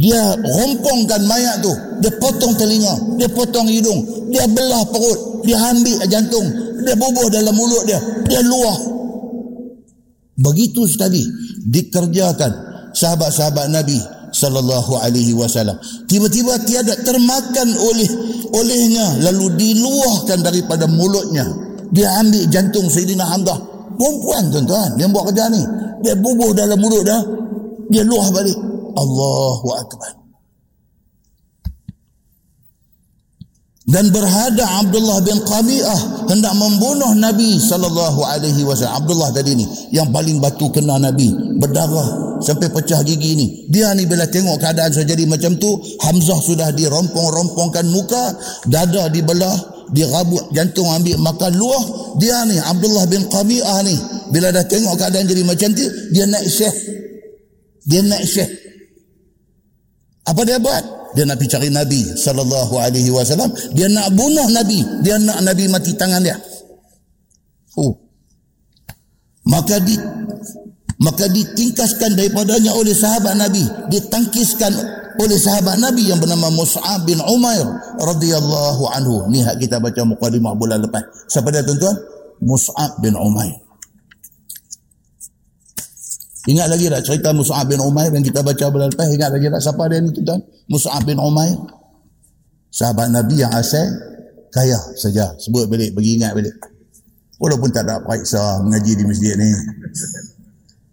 A: Dia rompongkan mayat tu. Dia potong telinga. Dia potong hidung. Dia belah perut. Dia ambil jantung. Dia bubuh dalam mulut dia. Dia luah. Begitu sekali dikerjakan sahabat-sahabat Nabi sallallahu alaihi wasallam. Tiba-tiba tiada termakan oleh olehnya lalu diluahkan daripada mulutnya. Dia ambil jantung Sayyidina Hamzah. Perempuan tuan-tuan yang buat kerja ni. Dia bubuh dalam mulut dia dia luah balik. Allahu Akbar. Dan berhadap Abdullah bin Qami'ah hendak membunuh Nabi sallallahu alaihi wasallam. Abdullah tadi ni yang paling batu kena Nabi. Berdarah sampai pecah gigi ni. Dia ni bila tengok keadaan sudah jadi macam tu Hamzah sudah dirompong-rompongkan muka dada dibelah dirabut jantung ambil makan luah. Dia ni Abdullah bin Qami'ah ni bila dah tengok keadaan jadi macam tu dia naik syekh dia naik syekh. Apa dia buat? dia nak pergi cari Nabi sallallahu alaihi wasallam. Dia nak bunuh Nabi. Dia nak Nabi mati tangan dia. Oh. Maka di maka ditingkaskan daripadanya oleh sahabat Nabi. Ditangkiskan oleh sahabat Nabi yang bernama Mus'ab bin Umair radhiyallahu anhu. Ni hak kita baca mukadimah bulan lepas. Siapa dia tuan-tuan? Mus'ab bin Umair Ingat lagi tak cerita Mus'ab bin Umair yang kita baca lepas? Ingat lagi tak siapa dia ni tuan? Mus'ab bin Umair. Sahabat Nabi yang asal kaya saja. Sebut balik, bagi ingat balik. Walaupun tak ada periksa mengaji di masjid ni.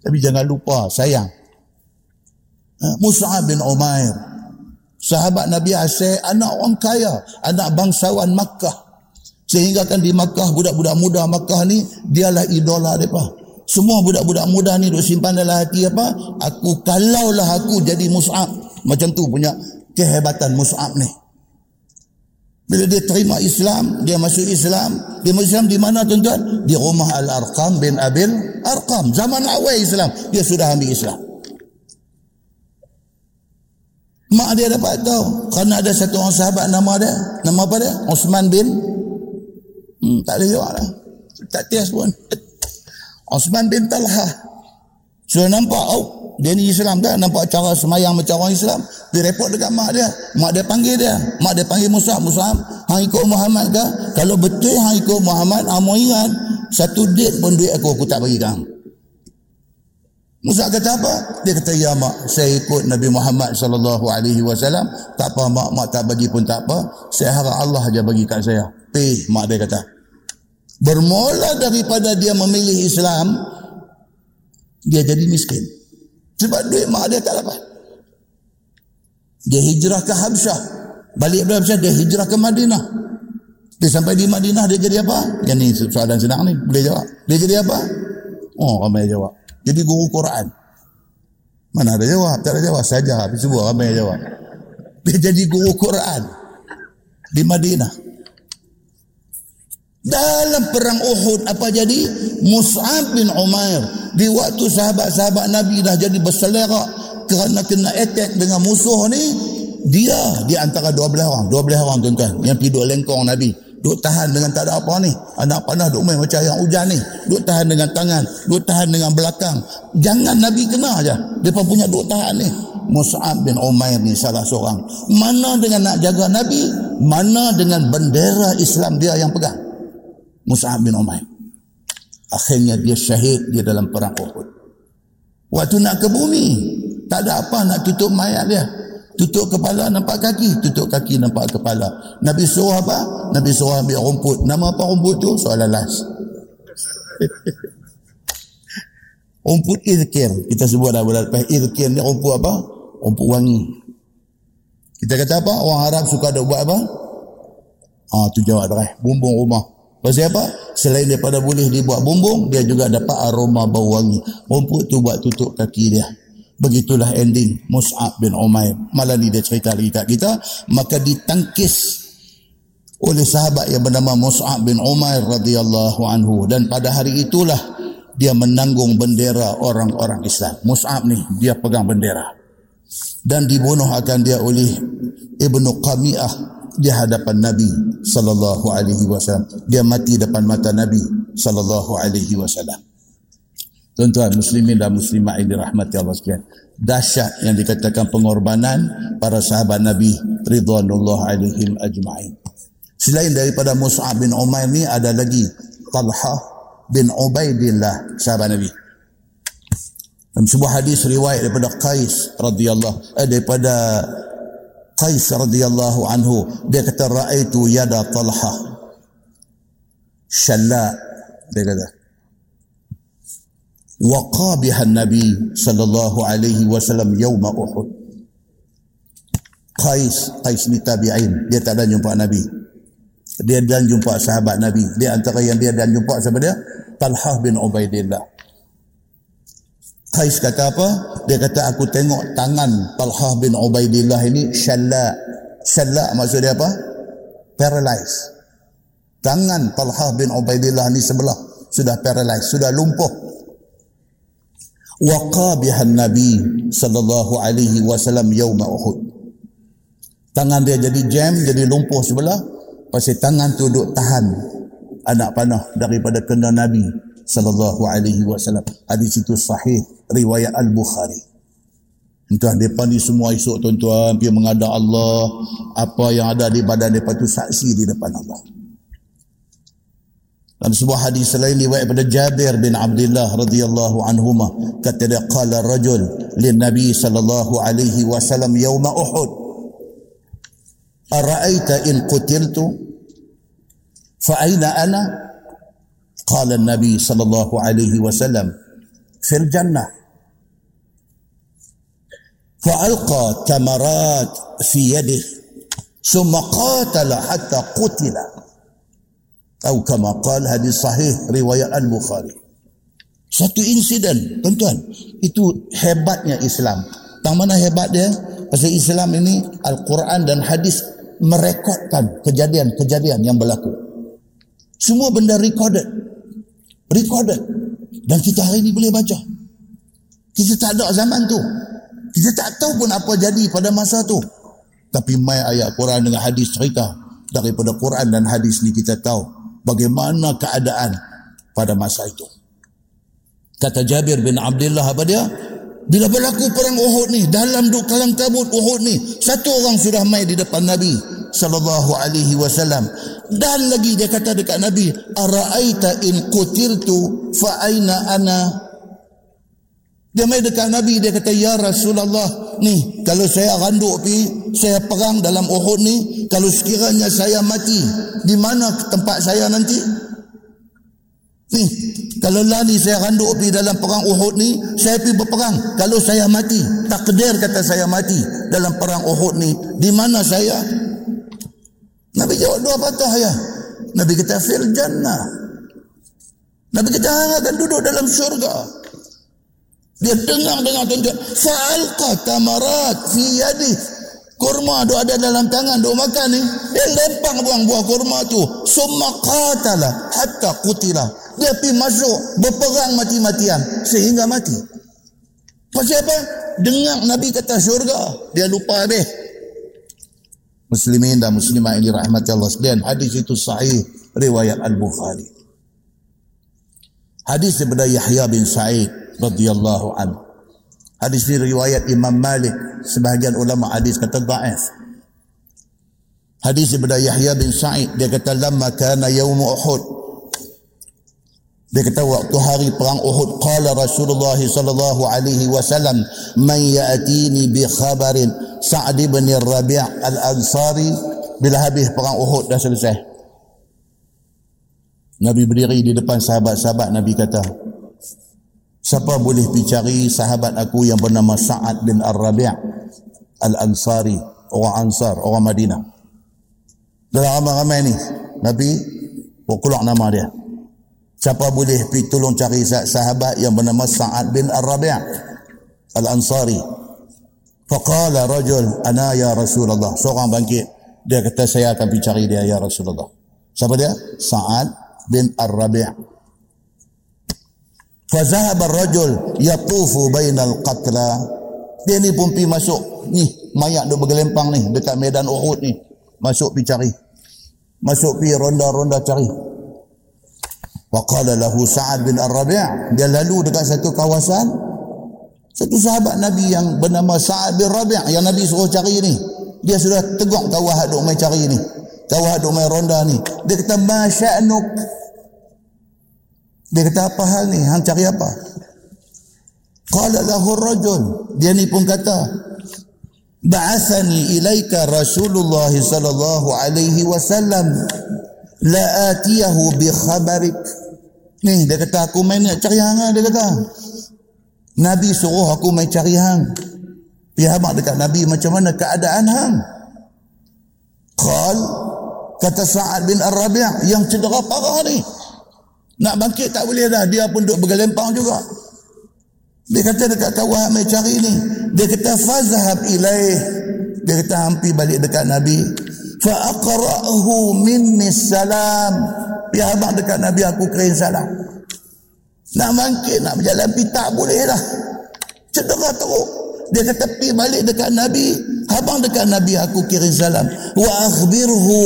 A: Tapi jangan lupa, sayang. Ha, Mus'ab bin Umair. Sahabat Nabi asal anak orang kaya. Anak bangsawan Makkah. Sehingga kan di Makkah, budak-budak muda Makkah ni, dialah idola mereka. Semua budak-budak muda ni duk simpan dalam hati apa? Aku kalaulah aku jadi Mus'ab. Macam tu punya kehebatan Mus'ab ni. Bila dia terima Islam, dia masuk Islam. Dia masuk Islam di mana tuan-tuan? Di rumah Al-Arqam bin Abil Arqam. Zaman awal Islam, dia sudah ambil Islam. Mak dia dapat tahu. Kerana ada satu orang sahabat nama dia. Nama apa dia? Osman bin. Hmm, tak ada jawab lah. Tak tias pun. Osman bin Talha. Sudah nampak, oh, dia ni Islam kan? Nampak cara semayang macam orang Islam. Dia report dekat mak dia. Mak dia panggil dia. Mak dia panggil Musa. Musa, hang ikut Muhammad ke? Kalau betul hang ikut Muhammad, hang ingat, satu date pun duit aku, aku tak bagi kang. Musa kata apa? Dia kata, ya mak, saya ikut Nabi Muhammad sallallahu alaihi wasallam. Tak apa mak, mak tak bagi pun tak apa. Saya harap Allah aja bagi kat saya. Pih, mak dia kata. Bermula daripada dia memilih Islam, dia jadi miskin. Sebab duit mak dia tak dapat. Dia hijrah ke Habsyah. Balik dari Habsyah, dia hijrah ke Madinah. Dia sampai di Madinah, dia jadi apa? Yang ni soalan senang ni, boleh jawab. Dia jadi apa? Oh, ramai jawab. Jadi guru Quran. Mana ada jawab? Tak ada jawab. Saja habis semua ramai jawab. Dia jadi guru Quran. Di Madinah. Dalam perang Uhud apa jadi? Mus'ab bin Umair di waktu sahabat-sahabat Nabi dah jadi berselerak kerana kena attack dengan musuh ni dia di antara dua belah orang, dua belah orang tuan-tuan yang pergi lengkong Nabi. Duk tahan dengan tak ada apa ni. Anak panah duk main macam yang hujan ni. Duk tahan dengan tangan. Duk tahan dengan belakang. Jangan Nabi kena aja. Depa punya duk tahan ni. Mus'ab bin Umair ni salah seorang. Mana dengan nak jaga Nabi? Mana dengan bendera Islam dia yang pegang? Mus'ab bin Umair. Akhirnya dia syahid dia dalam perang Uhud. Waktu nak ke bumi, tak ada apa nak tutup mayat dia. Tutup kepala nampak kaki, tutup kaki nampak kepala. Nabi suruh apa? Nabi suruh ambil rumput. Nama apa rumput tu? Soalan last. rumput izkir. Kita sebut dah bulan lepas. Izkir ni rumput apa? Rumput wangi. Kita kata apa? Orang Arab suka ada buat apa? Ah, tu jawab dah. Bumbung rumah. Pasal apa? Selain daripada boleh dibuat bumbung, dia juga dapat aroma bau wangi. Rumput tu buat tutup kaki dia. Begitulah ending Mus'ab bin Umair. Malam ni dia cerita lagi kat kita. Maka ditangkis oleh sahabat yang bernama Mus'ab bin Umair radhiyallahu anhu. Dan pada hari itulah dia menanggung bendera orang-orang Islam. Mus'ab ni, dia pegang bendera. Dan dibunuh akan dia oleh Ibnu Qami'ah di hadapan Nabi sallallahu alaihi wasallam. Dia mati depan mata Nabi sallallahu alaihi wasallam. Tuan-tuan muslimin dan muslimat yang dirahmati Allah sekalian. Dahsyat yang dikatakan pengorbanan para sahabat Nabi ridwanullah alaihim ajma'in. Selain daripada Mus'ab bin Umair ni ada lagi Talha bin Ubaidillah sahabat Nabi. Dalam sebuah hadis riwayat daripada Qais radhiyallahu eh, daripada Qais radhiyallahu anhu dia kata raaitu yada Talha. Shalla dia kata. Waqabiha nabi sallallahu alaihi wasallam yaum uhud. Qais Qais ni tabi'in dia tak ada jumpa nabi. Dia dan jumpa sahabat nabi. Dia antara yang dia dan jumpa siapa dia? Talha bin Ubaidillah Qais kata apa? Dia kata aku tengok tangan Talha bin Ubaidillah ini syalla. Syalla maksud dia apa? Paralyzed. Tangan Talha bin Ubaidillah ini sebelah sudah paralyzed, sudah lumpuh. Waqa bihan Nabi sallallahu alaihi wasallam yaum Uhud. Tangan dia jadi jam, jadi lumpuh sebelah. Pasal tangan tu duduk tahan anak panah daripada kena Nabi sallallahu alaihi wasallam. Hadis itu sahih riwayat Al-Bukhari. Entah mereka ni semua esok tuan-tuan pergi menghadap Allah. Apa yang ada di badan mereka tu saksi di depan Allah. Dalam sebuah hadis lain riwayat pada Jabir bin Abdullah radhiyallahu anhuma kata dia qala rajul lin nabi sallallahu alaihi wasallam yaum Uhud ara'aita in qutiltu fa aina ana qala an-nabi sallallahu alaihi wasallam fil jannah فألقى تمرات في يده ثم قاتل حتى قتل atau kama qal hadis sahih riwayat al-Bukhari. Satu insiden, tuan-tuan, itu hebatnya Islam. Tang mana hebat dia? Pasal Islam ini Al-Quran dan hadis merekodkan kejadian-kejadian yang berlaku. Semua benda recorded. Recorded. Dan kita hari ini boleh baca. Kita tak ada zaman tu. Kita tak tahu pun apa jadi pada masa tu. Tapi mai ayat Quran dengan hadis cerita daripada Quran dan hadis ni kita tahu bagaimana keadaan pada masa itu. Kata Jabir bin Abdullah apa dia? Bila berlaku perang Uhud ni, dalam duk kalang kabut Uhud ni, satu orang sudah mai di depan Nabi sallallahu alaihi wasallam. Dan lagi dia kata dekat Nabi, "Ara'aita in qutiltu fa aina ana?" Dia mai dekat Nabi dia kata ya Rasulullah ni kalau saya randuk pi saya perang dalam Uhud ni kalau sekiranya saya mati di mana tempat saya nanti? Ni kalau lali saya randuk pi dalam perang Uhud ni saya pi berperang. Kalau saya mati takdir kata saya mati dalam perang Uhud ni di mana saya? Nabi jawab dua patah ya. Nabi kata fil jannah. Nabi kata akan duduk dalam syurga dia dengar-dengar tunjuk. Fa'alqa tamarat fi yadi. Kurma tu ada dalam tangan duk makan ni. Dia lempang buang buah kurma tu. Summa qatala hatta qutila. Dia pergi masuk berperang mati-matian sehingga mati. Pasal apa? Dengar Nabi kata syurga. Dia lupa habis. Muslimin dan muslimah ini rahmat Allah sekalian. Hadis itu sahih riwayat Al-Bukhari. Hadis daripada Yahya bin Sa'id radhiyallahu an. Hadis ini riwayat Imam Malik, sebahagian ulama hadis kata dhaif. Hadis daripada Yahya bin Sa'id dia kata lamma kana yaum Uhud. Dia kata waktu hari perang Uhud qala Rasulullah sallallahu alaihi wasallam man ya'tini bi khabarin Sa'd bin Rabi' al-Ansari bila habis perang Uhud dah selesai. Nabi berdiri di depan sahabat-sahabat Nabi kata, Siapa boleh pergi cari sahabat aku yang bernama Sa'ad bin Ar-Rabi' Al-Ansari, orang Ansar, orang Madinah. Dalam ramai-ramai ni, Nabi keluar nama dia. Siapa boleh pergi tolong cari sahabat yang bernama Sa'ad bin Ar-Rabi' Al-Ansari. Faqala rajul ana ya Rasulullah. Seorang bangkit. Dia kata saya akan pergi cari dia ya Rasulullah. Siapa dia? Sa'ad bin Ar-Rabi' Fazahab ar-rajul yatufu bainal qatla. Dia ni pun pergi masuk ni mayat duk bergelempang ni dekat medan Uhud ni. Masuk pergi cari. Masuk pergi ronda-ronda cari. Wa qala lahu Sa'ad bin Ar-Rabi', dia lalu dekat satu kawasan satu sahabat Nabi yang bernama Sa'ad bin Rabi' yang Nabi suruh cari ni. Dia sudah tegak kawah duk mai cari ni. Kawah duk mai ronda ni. Dia kata ma sya'nuk dia kata apa hal ni? Hang cari apa? Qala lahu rajul. Dia ni pun kata, Ba'athani ilaika Rasulullah sallallahu alaihi wasallam la atiyahu bi khabarik. Ni dia kata aku main nak cari hang ah, dia kata. Nabi suruh aku main cari hang. Dia habaq dekat Nabi macam mana keadaan hang? Qal kata Sa'ad bin Ar-Rabi' yang cedera parah ni. Nak bangkit tak boleh dah. Dia pun duduk bergelempang juga. Dia kata dekat kawan mai cari ni. Dia kata fazhab ilaih. Dia kata hampir balik dekat Nabi. Fa aqra'hu minni salam. Ya abang dekat Nabi aku kirim salam. Nak bangkit nak berjalan pi tak boleh dah. Cedera teruk. Dia kata pi balik dekat Nabi. habang dekat Nabi aku kirim salam wa akhbirhu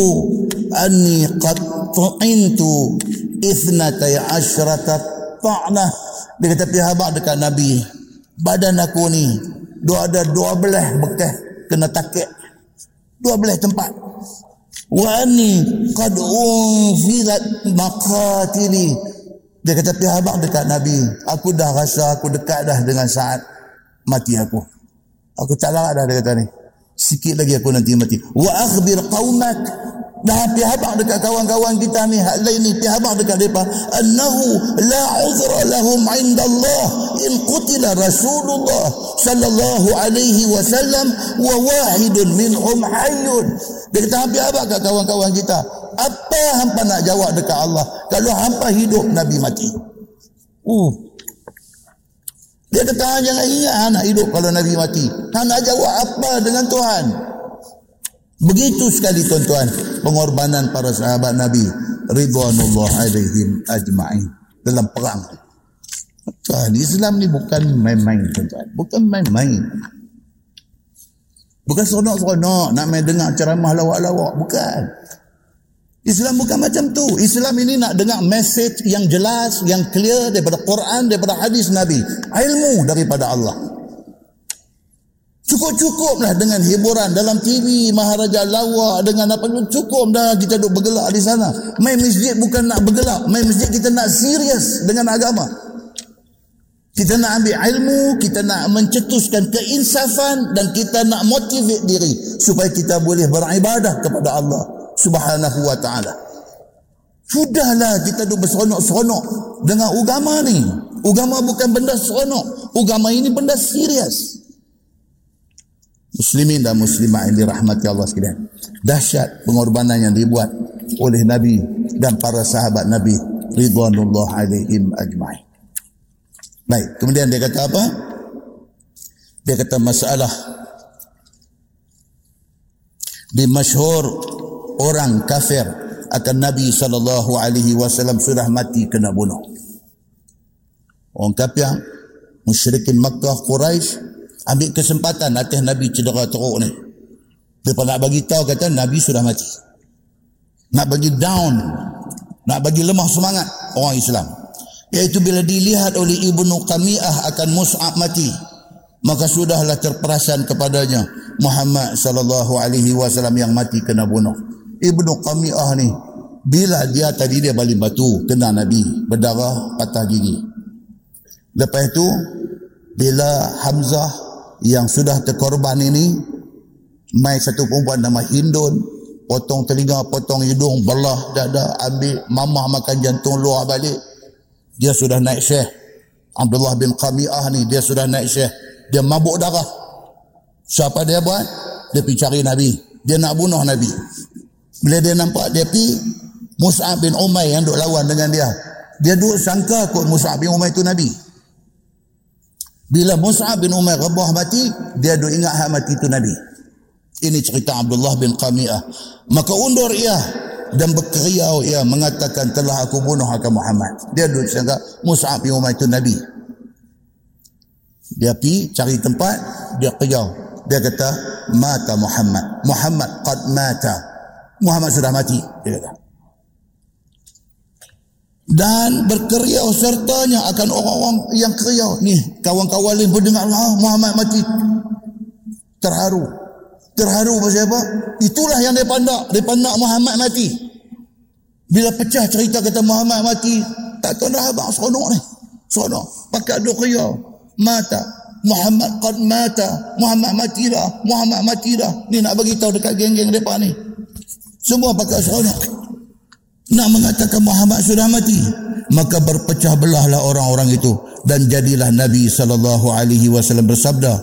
A: anni qad tu'intu ithnatay asyrata ta'nah dia kata habang dekat Nabi badan aku ni dua ada dua belah bekas kena takik dua belah tempat. Wa anni qad unfilat maqatili. Dia kata pergi habang dekat Nabi aku dah rasa aku dekat dah dengan saat mati aku. Aku tak larat dah dia kata ni. Sikit lagi aku nanti mati. Wa akhbir qaumak dah pi habaq dekat kawan-kawan kita ni hak lain ni pi habaq dekat depa annahu la uzra lahum inda Allah in qutila rasulullah sallallahu alaihi wasallam wa wahidun minhum hayyun. Dia kata pi habaq kat kawan-kawan kita. Apa hampa nak jawab dekat Allah kalau hampa hidup nabi mati? Uh. Dia kata ah, jangan ingat ah, hidup kalau Nabi mati. Nak jawab apa dengan Tuhan? Begitu sekali tuan-tuan pengorbanan para sahabat Nabi ridwanullah alaihim ajma'in dalam perang. Tuhan, Islam ni bukan main-main tuan-tuan. Bukan main-main. Bukan seronok-seronok nak main dengar ceramah lawak-lawak. Bukan. Islam bukan macam tu. Islam ini nak dengar message yang jelas, yang clear daripada Quran, daripada hadis Nabi. Ilmu daripada Allah. Cukup-cukuplah dengan hiburan dalam TV, Maharaja Lawak, dengan apa pun cukup dah kita duduk bergelak di sana. Main masjid bukan nak bergelak. Main masjid kita nak serius dengan agama. Kita nak ambil ilmu, kita nak mencetuskan keinsafan dan kita nak motivate diri supaya kita boleh beribadah kepada Allah subhanahu wa ta'ala. Sudahlah kita tu berseronok-seronok dengan agama ni. Agama bukan benda seronok. Agama ini benda serius. Muslimin dan muslimah yang dirahmati Allah sekalian. Dahsyat pengorbanan yang dibuat oleh Nabi dan para sahabat Nabi. Ridwanullah alaihim ajma'in. Baik, kemudian dia kata apa? Dia kata masalah di masyhur orang kafir akan Nabi sallallahu alaihi wasallam sudah mati kena bunuh. Orang kafir musyrikin Makkah Quraisy ambil kesempatan atas Nabi cedera teruk ni. Dia nak bagi tahu kata Nabi sudah mati. Nak bagi down, nak bagi lemah semangat orang Islam. Iaitu bila dilihat oleh Ibnu Qami'ah akan Mus'ab mati, maka sudahlah terperasan kepadanya Muhammad sallallahu alaihi wasallam yang mati kena bunuh. Ibnu Qami'ah ni bila dia tadi dia balik batu kena Nabi berdarah patah gigi lepas itu bila Hamzah yang sudah terkorban ini mai satu perempuan nama Hindun potong telinga potong hidung belah dada ambil mamah makan jantung luar balik. Dia sudah naik syekh. Abdullah bin Qami'ah ni dia sudah naik syekh. Dia mabuk darah. Siapa dia buat? Dia pergi cari Nabi. Dia nak bunuh Nabi. Bila dia nampak dia pi Mus'ab bin Umay yang duk lawan dengan dia. Dia duk sangka kot Mus'ab bin Umay itu Nabi. Bila Mus'ab bin Umay rebah mati, dia duk ingat hak mati itu Nabi. Ini cerita Abdullah bin Qami'ah. Maka undur ia dan berkeriau ia mengatakan telah aku bunuh akan Muhammad. Dia duk sangka Mus'ab bin Umay itu Nabi. Dia pi cari tempat, dia keriau. Dia kata, mata Muhammad. Muhammad qad mata. Muhammad sudah mati dia kata dan berkeriau sertanya akan orang-orang yang keriau ni kawan-kawan lain berdengar Allah Muhammad mati. Terharu. Terharu pasal apa? Itulah yang dia pandak dia pandak Muhammad mati. Bila pecah cerita kata Muhammad mati tak tahu dah abang seronok ni. Seronok. Pakai duk keriau mata. Muhammad qad mata. Muhammad mati dah. Muhammad mati dah. Ni nak bagi tahu dekat geng-geng depa ni. Semua pakai seronok. Nak mengatakan Muhammad sudah mati. Maka berpecah belahlah orang-orang itu. Dan jadilah Nabi SAW bersabda.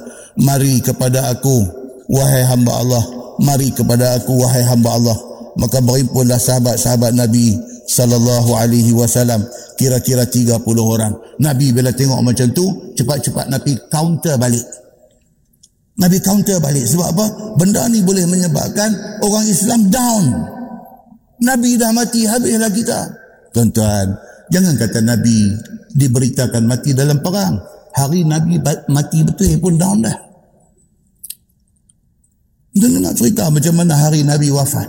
A: Mari kepada aku, wahai hamba Allah. Mari kepada aku, wahai hamba Allah. Maka berhimpunlah sahabat-sahabat Nabi sallallahu alaihi wasallam kira-kira 30 orang. Nabi bila tengok macam tu, cepat-cepat Nabi counter balik. Nabi counter balik. Sebab apa? Benda ni boleh menyebabkan orang Islam down. Nabi dah mati, habislah kita. Tuan-tuan, jangan kata Nabi diberitakan mati dalam perang. Hari Nabi mati betul pun down dah. cerita macam mana hari Nabi wafat.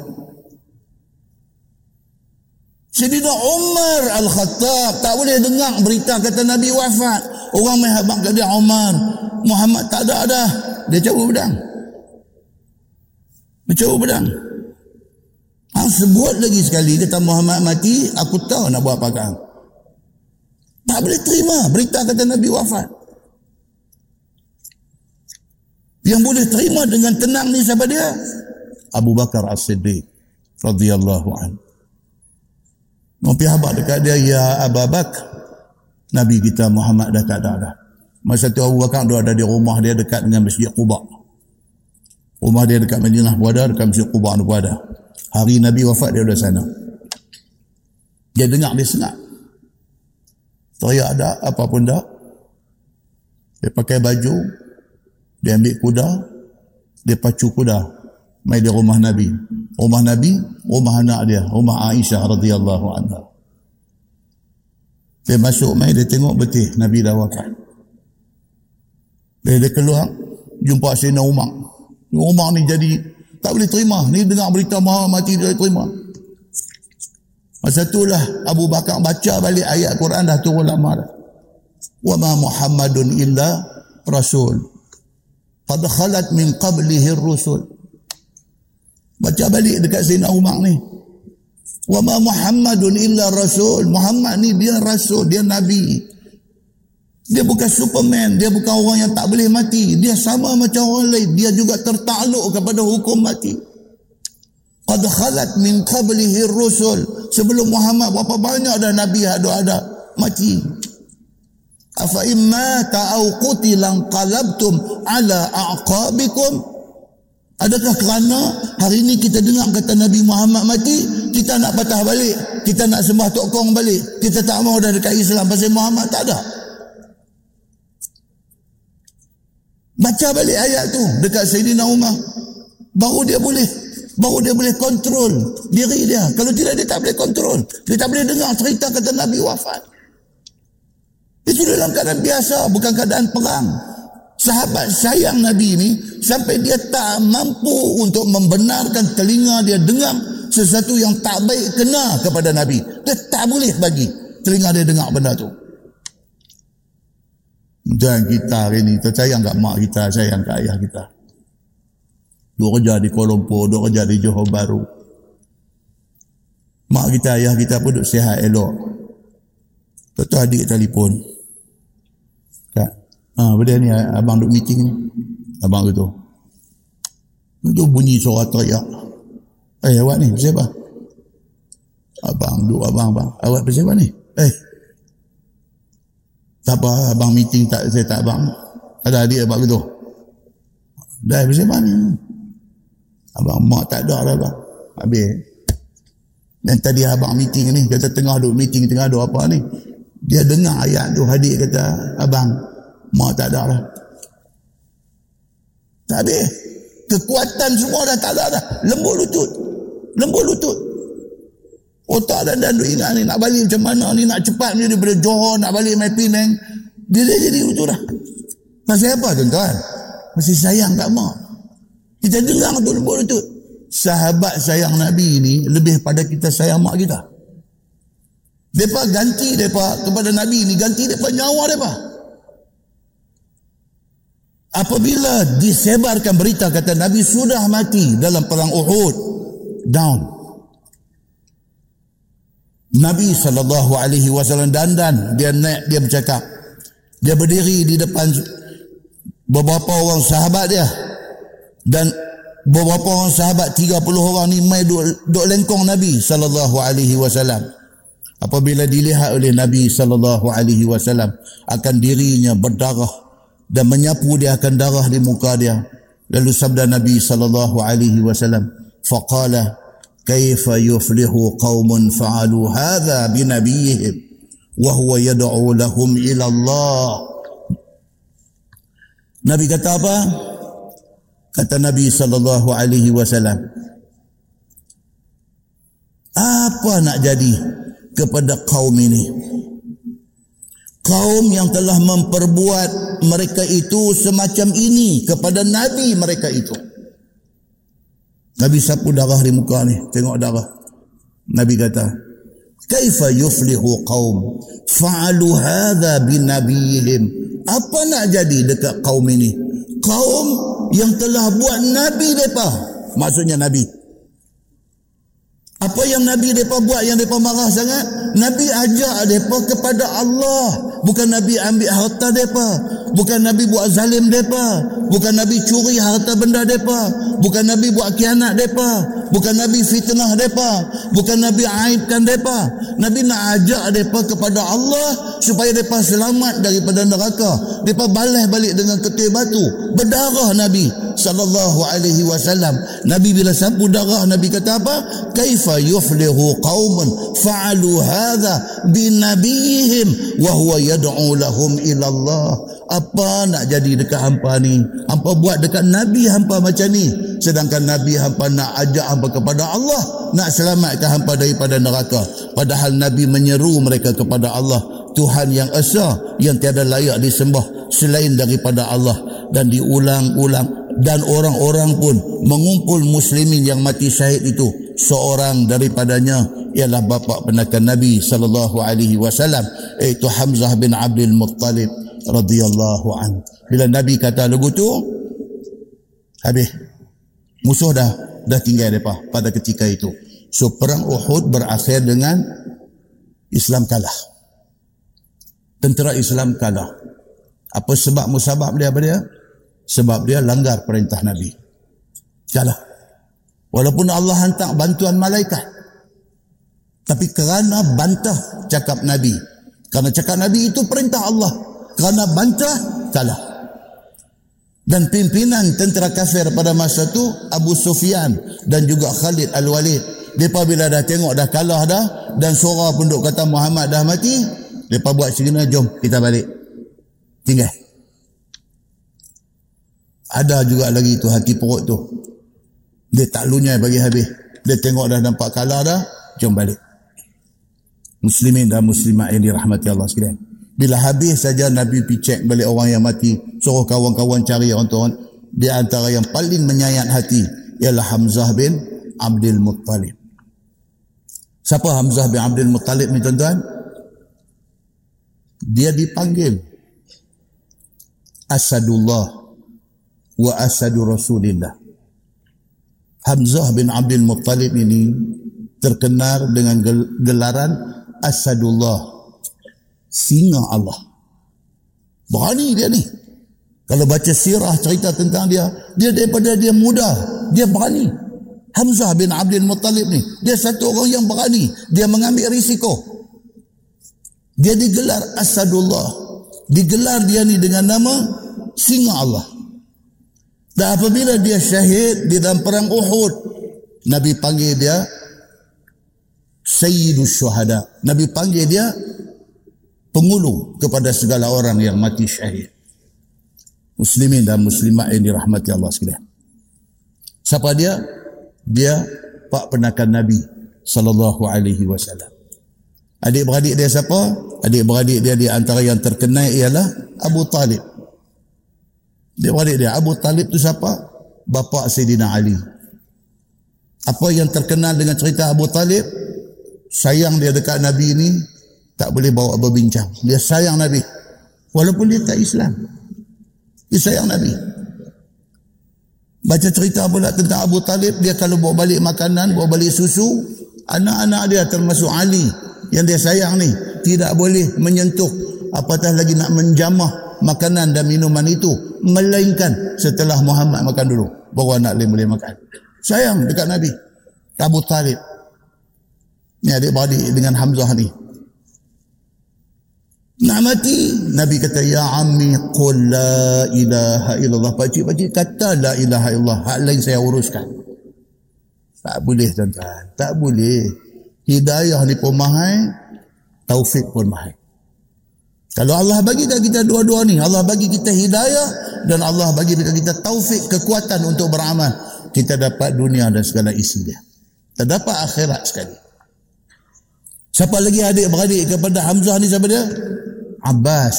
A: Sayyidina Umar Al-Khattab tak boleh dengar berita kata Nabi wafat. Orang main habang kat dia Umar. Muhammad tak ada dah. Dia cabut pedang. Dia cabut pedang. Ha, sebut lagi sekali kata Muhammad mati, aku tahu nak buat apa Tak boleh terima berita kata Nabi wafat. Yang boleh terima dengan tenang ni siapa dia? Abu Bakar As-Siddiq radhiyallahu anhu. Nabi habaq dekat dia ya Abu Bakar Nabi kita Muhammad dah tak ada dah. Masa tu Abu Bakar dia ada di rumah dia dekat dengan Masjid Quba. Rumah dia dekat Madinah pun ada, dekat Masjid Quba pun ada. Hari Nabi wafat dia ada sana. Dia dengar dia sengat. Teriak ada apa pun tak. Dia pakai baju, dia ambil kuda, dia pacu kuda, mai di rumah Nabi. Rumah Nabi, rumah anak dia, rumah Aisyah radhiyallahu anha. Dia masuk mai dia tengok betul Nabi dah wafat. Dia, dia keluar jumpa Sayyidina Umar. Umar ni jadi tak boleh terima. Ni dengar berita Muhammad mati dia terima. Masa itulah Abu Bakar baca balik ayat Quran dah turun lama dah. Wa ma Muhammadun illa rasul qad khalat min qablihi rusul baca balik dekat Sayyidina Umar ni wa ma Muhammadun illa rasul Muhammad ni dia rasul dia nabi dia bukan superman dia bukan orang yang tak boleh mati. Dia sama macam orang lain. Dia juga tertakluk kepada hukum mati. Qad khalat min qablihi rusul sebelum Muhammad berapa banyak dah nabi ada ada mati. Afa imma ta'au qutilan qalabtum ala aqabikum? Adakah kerana hari ini kita dengar kata Nabi Muhammad mati kita nak patah balik kita nak sembah tok kong balik kita tak mau dah dekat Islam pasal Muhammad tak ada baca balik ayat tu dekat Sayyidina Umar baru dia boleh baru dia boleh kontrol diri dia kalau tidak dia tak boleh kontrol dia tak boleh dengar cerita kata Nabi wafat itu dalam keadaan biasa, bukan keadaan perang. Sahabat sayang Nabi ini sampai dia tak mampu untuk membenarkan telinga dia dengar sesuatu yang tak baik kena kepada Nabi. Dia tak boleh bagi telinga dia dengar benda tu. Dan kita hari ini tersayang kat mak kita, sayang kat ayah kita. Dua kerja di Kuala Lumpur, dua kerja di Johor Baru. Mak kita, ayah kita pun duduk sihat elok. Tentu adik telefon. Kak, ah, benda ni abang duk meeting ni. Abang kata. Itu bunyi suara teriak. Eh, awak ni, siapa? Abang, duk abang, abang. Awak siapa ni? Eh, tak apa, abang meeting tak, saya tak abang. Ada adik abang gitu. Dah, siapa ni? Abang, mak tak ada lah, abang. Habis. Dan tadi abang meeting ni, kata tengah duk meeting, tengah duk apa ni. Dia dengar ayat tu hadir kata abang mak tak ada lah. Tak habis. Kekuatan semua dah tak ada dah. Lembut lutut. Lembut lutut. Otak dan dan ingat ni nak balik macam mana ni nak cepat ni daripada Johor nak balik mai Penang. Dia dah jadi lutut dah. Pasal apa tuan-tuan? Masih sayang kat mak. Kita dengar tu lembut lutut. Sahabat sayang Nabi ni lebih pada kita sayang mak kita. Mereka ganti mereka kepada Nabi ini. Ganti mereka nyawa mereka. Apabila disebarkan berita kata Nabi sudah mati dalam perang Uhud. Down. Nabi SAW dandan. Dia naik, dia bercakap. Dia berdiri di depan beberapa orang sahabat dia. Dan beberapa orang sahabat, 30 orang ni mai duk, duk lengkong Nabi SAW apabila dilihat oleh Nabi sallallahu alaihi wasallam akan dirinya berdarah dan menyapu dia akan darah di muka dia lalu sabda Nabi sallallahu alaihi wasallam faqala fa'alu hadha bi nabiyihim wa huwa yad'u lahum ila Allah Nabi kata apa kata Nabi sallallahu alaihi wasallam apa nak jadi kepada kaum ini. Kaum yang telah memperbuat mereka itu semacam ini kepada Nabi mereka itu. Nabi sapu darah di muka ni. Tengok darah. Nabi kata, Kaifa yuflihu qaum fa'alu hadha binabiyihim. Apa nak jadi dekat kaum ini? Kaum yang telah buat Nabi mereka. Maksudnya Nabi. Apa yang Nabi mereka buat yang mereka marah sangat? Nabi ajak mereka kepada Allah. Bukan Nabi ambil harta mereka. Bukan Nabi buat zalim mereka. Bukan Nabi curi harta benda mereka. Bukan Nabi buat kianat mereka. Bukan Nabi fitnah mereka. Bukan Nabi aibkan mereka. Nabi nak ajak mereka kepada Allah supaya mereka selamat daripada neraka. Mereka balas balik dengan ketul batu. Berdarah Nabi sallallahu alaihi wasallam. Nabi bila sapu darah Nabi kata apa? Kaifa yuflihu qaumun fa'alu hadha bi nabiyihim wa huwa yad'u lahum ila Allah. Apa nak jadi dekat hampa ni? Hampa buat dekat Nabi hampa macam ni. Sedangkan Nabi hampa nak ajak hampa kepada Allah. Nak selamatkan hampa daripada neraka. Padahal Nabi menyeru mereka kepada Allah. Tuhan yang esa, yang tiada layak disembah selain daripada Allah. Dan diulang-ulang dan orang-orang pun mengumpul muslimin yang mati syahid itu seorang daripadanya ialah bapa penakan Nabi sallallahu alaihi wasallam iaitu Hamzah bin Abdul Muttalib radhiyallahu an. Bila Nabi kata lagu tu habis musuh dah dah tinggal depa pada ketika itu. So perang Uhud berakhir dengan Islam kalah. Tentera Islam kalah. Apa sebab musabab dia apa dia? sebab dia langgar perintah Nabi. Kalah. Walaupun Allah hantar bantuan malaikat. Tapi kerana bantah cakap Nabi. Kerana cakap Nabi itu perintah Allah. Kerana bantah, kalah. Dan pimpinan tentera kafir pada masa itu Abu Sufyan dan juga Khalid Al-Walid. Mereka bila dah tengok dah kalah dah dan suara pun duk kata Muhammad dah mati, mereka buat segini, jom kita balik. Tinggal. Ada juga lagi tu hati perut tu. Dia tak lunyai bagi habis. Dia tengok dah nampak kalah dah, jom balik. Muslimin dan muslimat yang dirahmati Allah sekalian. Bila habis saja Nabi pergi cek balik orang yang mati, suruh kawan-kawan cari orang tu. Dia antara yang paling menyayat hati ialah Hamzah bin Abdul Muttalib. Siapa Hamzah bin Abdul Muttalib ni tuan-tuan? Dia dipanggil Asadullah wa asadu rasulillah. Hamzah bin Abdul Muttalib ini terkenal dengan gelaran Asadullah. Singa Allah. Berani dia ni. Kalau baca sirah cerita tentang dia, dia daripada dia muda, dia berani. Hamzah bin Abdul Muttalib ni, dia satu orang yang berani. Dia mengambil risiko. Dia digelar Asadullah. Digelar dia ni dengan nama Singa Allah. Dan apabila dia syahid di dalam perang Uhud, Nabi panggil dia Sayyidus Syuhada. Nabi panggil dia pengulu kepada segala orang yang mati syahid. Muslimin dan muslimat yang dirahmati Allah sekalian. Siapa dia? Dia pak penakan Nabi sallallahu alaihi wasallam. Adik-beradik dia siapa? Adik-beradik dia di antara yang terkenal ialah Abu Talib. Dia balik dia. Abu Talib tu siapa? Bapa Sayyidina Ali. Apa yang terkenal dengan cerita Abu Talib? Sayang dia dekat Nabi ini tak boleh bawa berbincang. Dia sayang Nabi. Walaupun dia tak Islam. Dia sayang Nabi. Baca cerita pula tentang Abu Talib. Dia kalau bawa balik makanan, bawa balik susu. Anak-anak dia termasuk Ali. Yang dia sayang ni. Tidak boleh menyentuh. Apatah lagi nak menjamah makanan dan minuman itu melainkan setelah Muhammad makan dulu baru anak boleh makan sayang dekat Nabi Abu Talib ni adik-beradik dengan Hamzah ni. Nak mati Nabi kata ya ammi qul la ilaha illallah. Pakcik-pakcik kata la ilaha illallah. Hak lain saya uruskan. Tak boleh tuan-tuan. Tak boleh. Hidayah ni pun mahal taufik pun mahal. Kalau Allah bagi dah kita dua-dua ni, Allah bagi kita hidayah dan Allah bagi kita taufik, kekuatan untuk beramal, kita dapat dunia dan segala isi dia. Kita dapat akhirat sekali. Siapa lagi adik-beradik kepada Hamzah ni siapa dia? Abbas.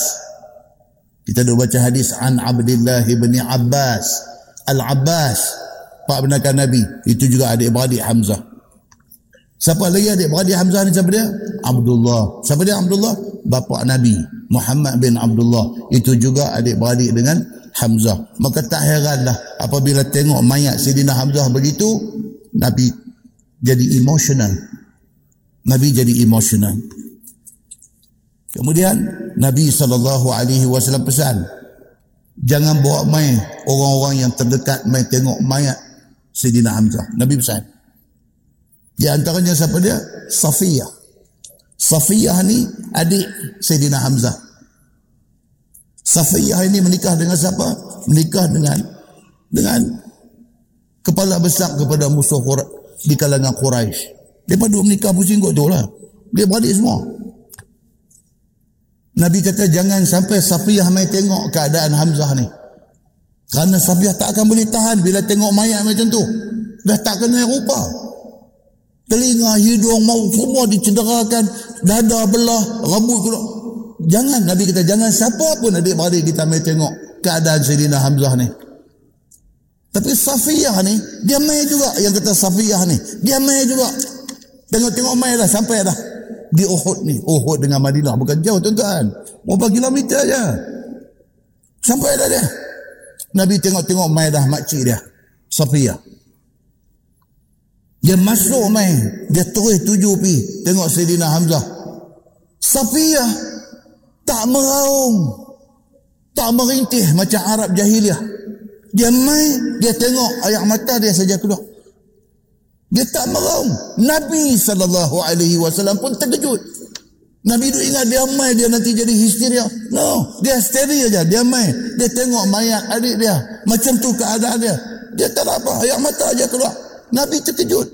A: Kita dah baca hadis an Abdullah bin Abbas. Al-Abbas Pak benarkan Nabi. Itu juga adik-beradik Hamzah. Siapa lagi adik-beradik Hamzah ni siapa dia? Abdullah. Siapa dia Abdullah? Bapa Nabi. Muhammad bin Abdullah. Itu juga adik-beradik dengan Hamzah. Maka tak heranlah apabila tengok mayat Sayyidina Hamzah begitu, Nabi jadi emosional. Nabi jadi emosional. Kemudian Nabi SAW pesan, jangan bawa main orang-orang yang terdekat main tengok mayat Sayyidina Hamzah. Nabi pesan. Di antaranya siapa dia? Safiyah. Safiyah ni adik Sayyidina Hamzah. Safiyah ini menikah dengan siapa? Menikah dengan dengan kepala besar kepada musuh di kalangan Quraisy. Depa duk menikah pusing kot tu lah. Dia beradik semua. Nabi kata jangan sampai Safiyah mai tengok keadaan Hamzah ni. Kerana Safiyah tak akan boleh tahan bila tengok mayat macam tu. Dah tak kena rupa. Telinga, hidung, mau semua dicederakan. Dada belah, rambut keluar. Jangan, Nabi kata, jangan siapa pun adik-beradik kita mai tengok keadaan Sayyidina Hamzah ni. Tapi Safiyah ni, dia mai juga yang kata Safiyah ni. Dia mai juga. Tengok-tengok mai dah, sampai dah. Di Uhud ni. Uhud dengan Madinah. Bukan jauh tuan-tuan. Berapa kilometer je. Sampai dah dia. Nabi tengok-tengok mai dah makcik dia. Safiyah. Dia masuk mai. Dia terus tuju pi. Tengok Sayyidina Hamzah. Safiyah. Tak meraung. Tak merintih macam Arab jahiliah. Dia mai. Dia tengok ayak mata dia saja keluar. Dia tak meraung. Nabi SAW pun terkejut. Nabi itu ingat dia mai dia nanti jadi histeria. No, dia hysteria aja. Dia mai, dia tengok mayat adik dia. Macam tu keadaan dia. Dia tak apa, air mata aja keluar. Nabi terkejut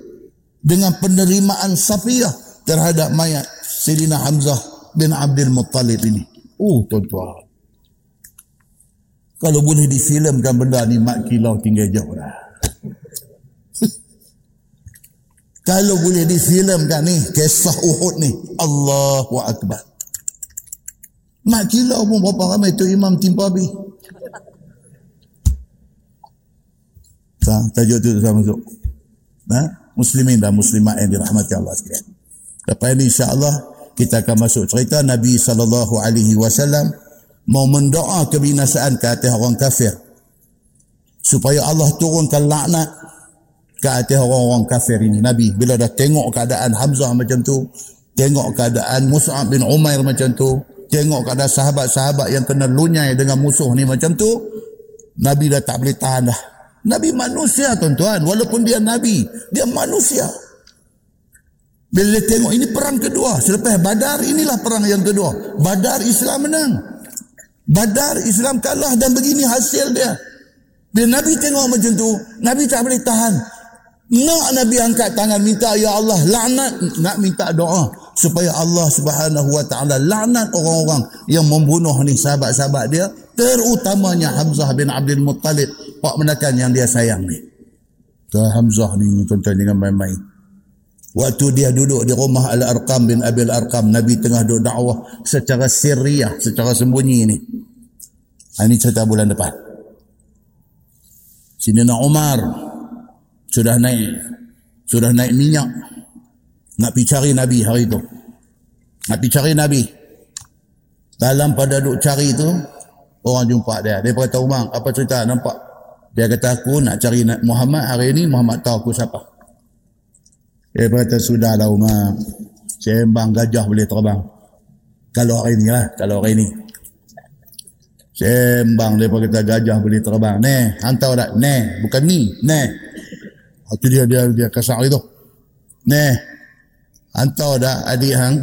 A: dengan penerimaan Safiyah terhadap mayat Sayyidina Hamzah bin Abdul Muttalib ini. Oh, tuan-tuan. Kalau boleh difilmkan benda ni mak kilau tinggal jauh dah. Kalau boleh difilmkan ni, kisah Uhud ni. Allahu Akbar. Mak kilau pun berapa ramai tu imam timpa habis. Tak, tajuk tu saya masuk. Ha? Muslimin dan muslimat yang dirahmati Allah sekalian. Lepas ini insyaAllah kita akan masuk cerita Nabi SAW mau mendoa kebinasaan ke atas orang kafir supaya Allah turunkan laknat ke atas orang-orang kafir ini. Nabi bila dah tengok keadaan Hamzah macam tu, tengok keadaan Mus'ab bin Umair macam tu, tengok keadaan sahabat-sahabat yang kena lunyai dengan musuh ni macam tu, Nabi dah tak boleh tahan dah. Nabi manusia tuan-tuan, walaupun dia Nabi, dia manusia. Bila dia tengok ini perang kedua, selepas Badar inilah perang yang kedua. Badar Islam menang. Badar Islam kalah dan begini hasil dia. Bila Nabi tengok macam tu, Nabi tak boleh tahan. Nak Nabi angkat tangan minta ya Allah laknat nak minta doa supaya Allah Subhanahu wa taala laknat orang-orang yang membunuh ni sahabat-sahabat dia terutamanya Hamzah bin Abdul Muttalib pak menakan yang dia sayang ni. Tuan Hamzah ni tuan-tuan jangan main-main. Waktu dia duduk di rumah Al-Arqam bin Abil Arqam Nabi tengah duduk dakwah secara sirriyah secara sembunyi ni. Ini cerita bulan depan. Sini nak Umar sudah naik. Sudah naik minyak. Nak pergi cari Nabi hari itu nak pergi cari Nabi. Dalam pada duk cari tu orang jumpa dia. Dia kata Umar apa cerita nampak? Dia kata aku nak cari Muhammad hari ini Muhammad tahu aku siapa. Dia kata sudah lah Umar. Sembang gajah boleh terbang. Kalau hari ini lah kalau hari ini sembang dia kata gajah boleh terbang. Ne hantar tak? Ne bukan ni. Ne itu dia dia dia kasar itu. Neh. Antau dah adik hang.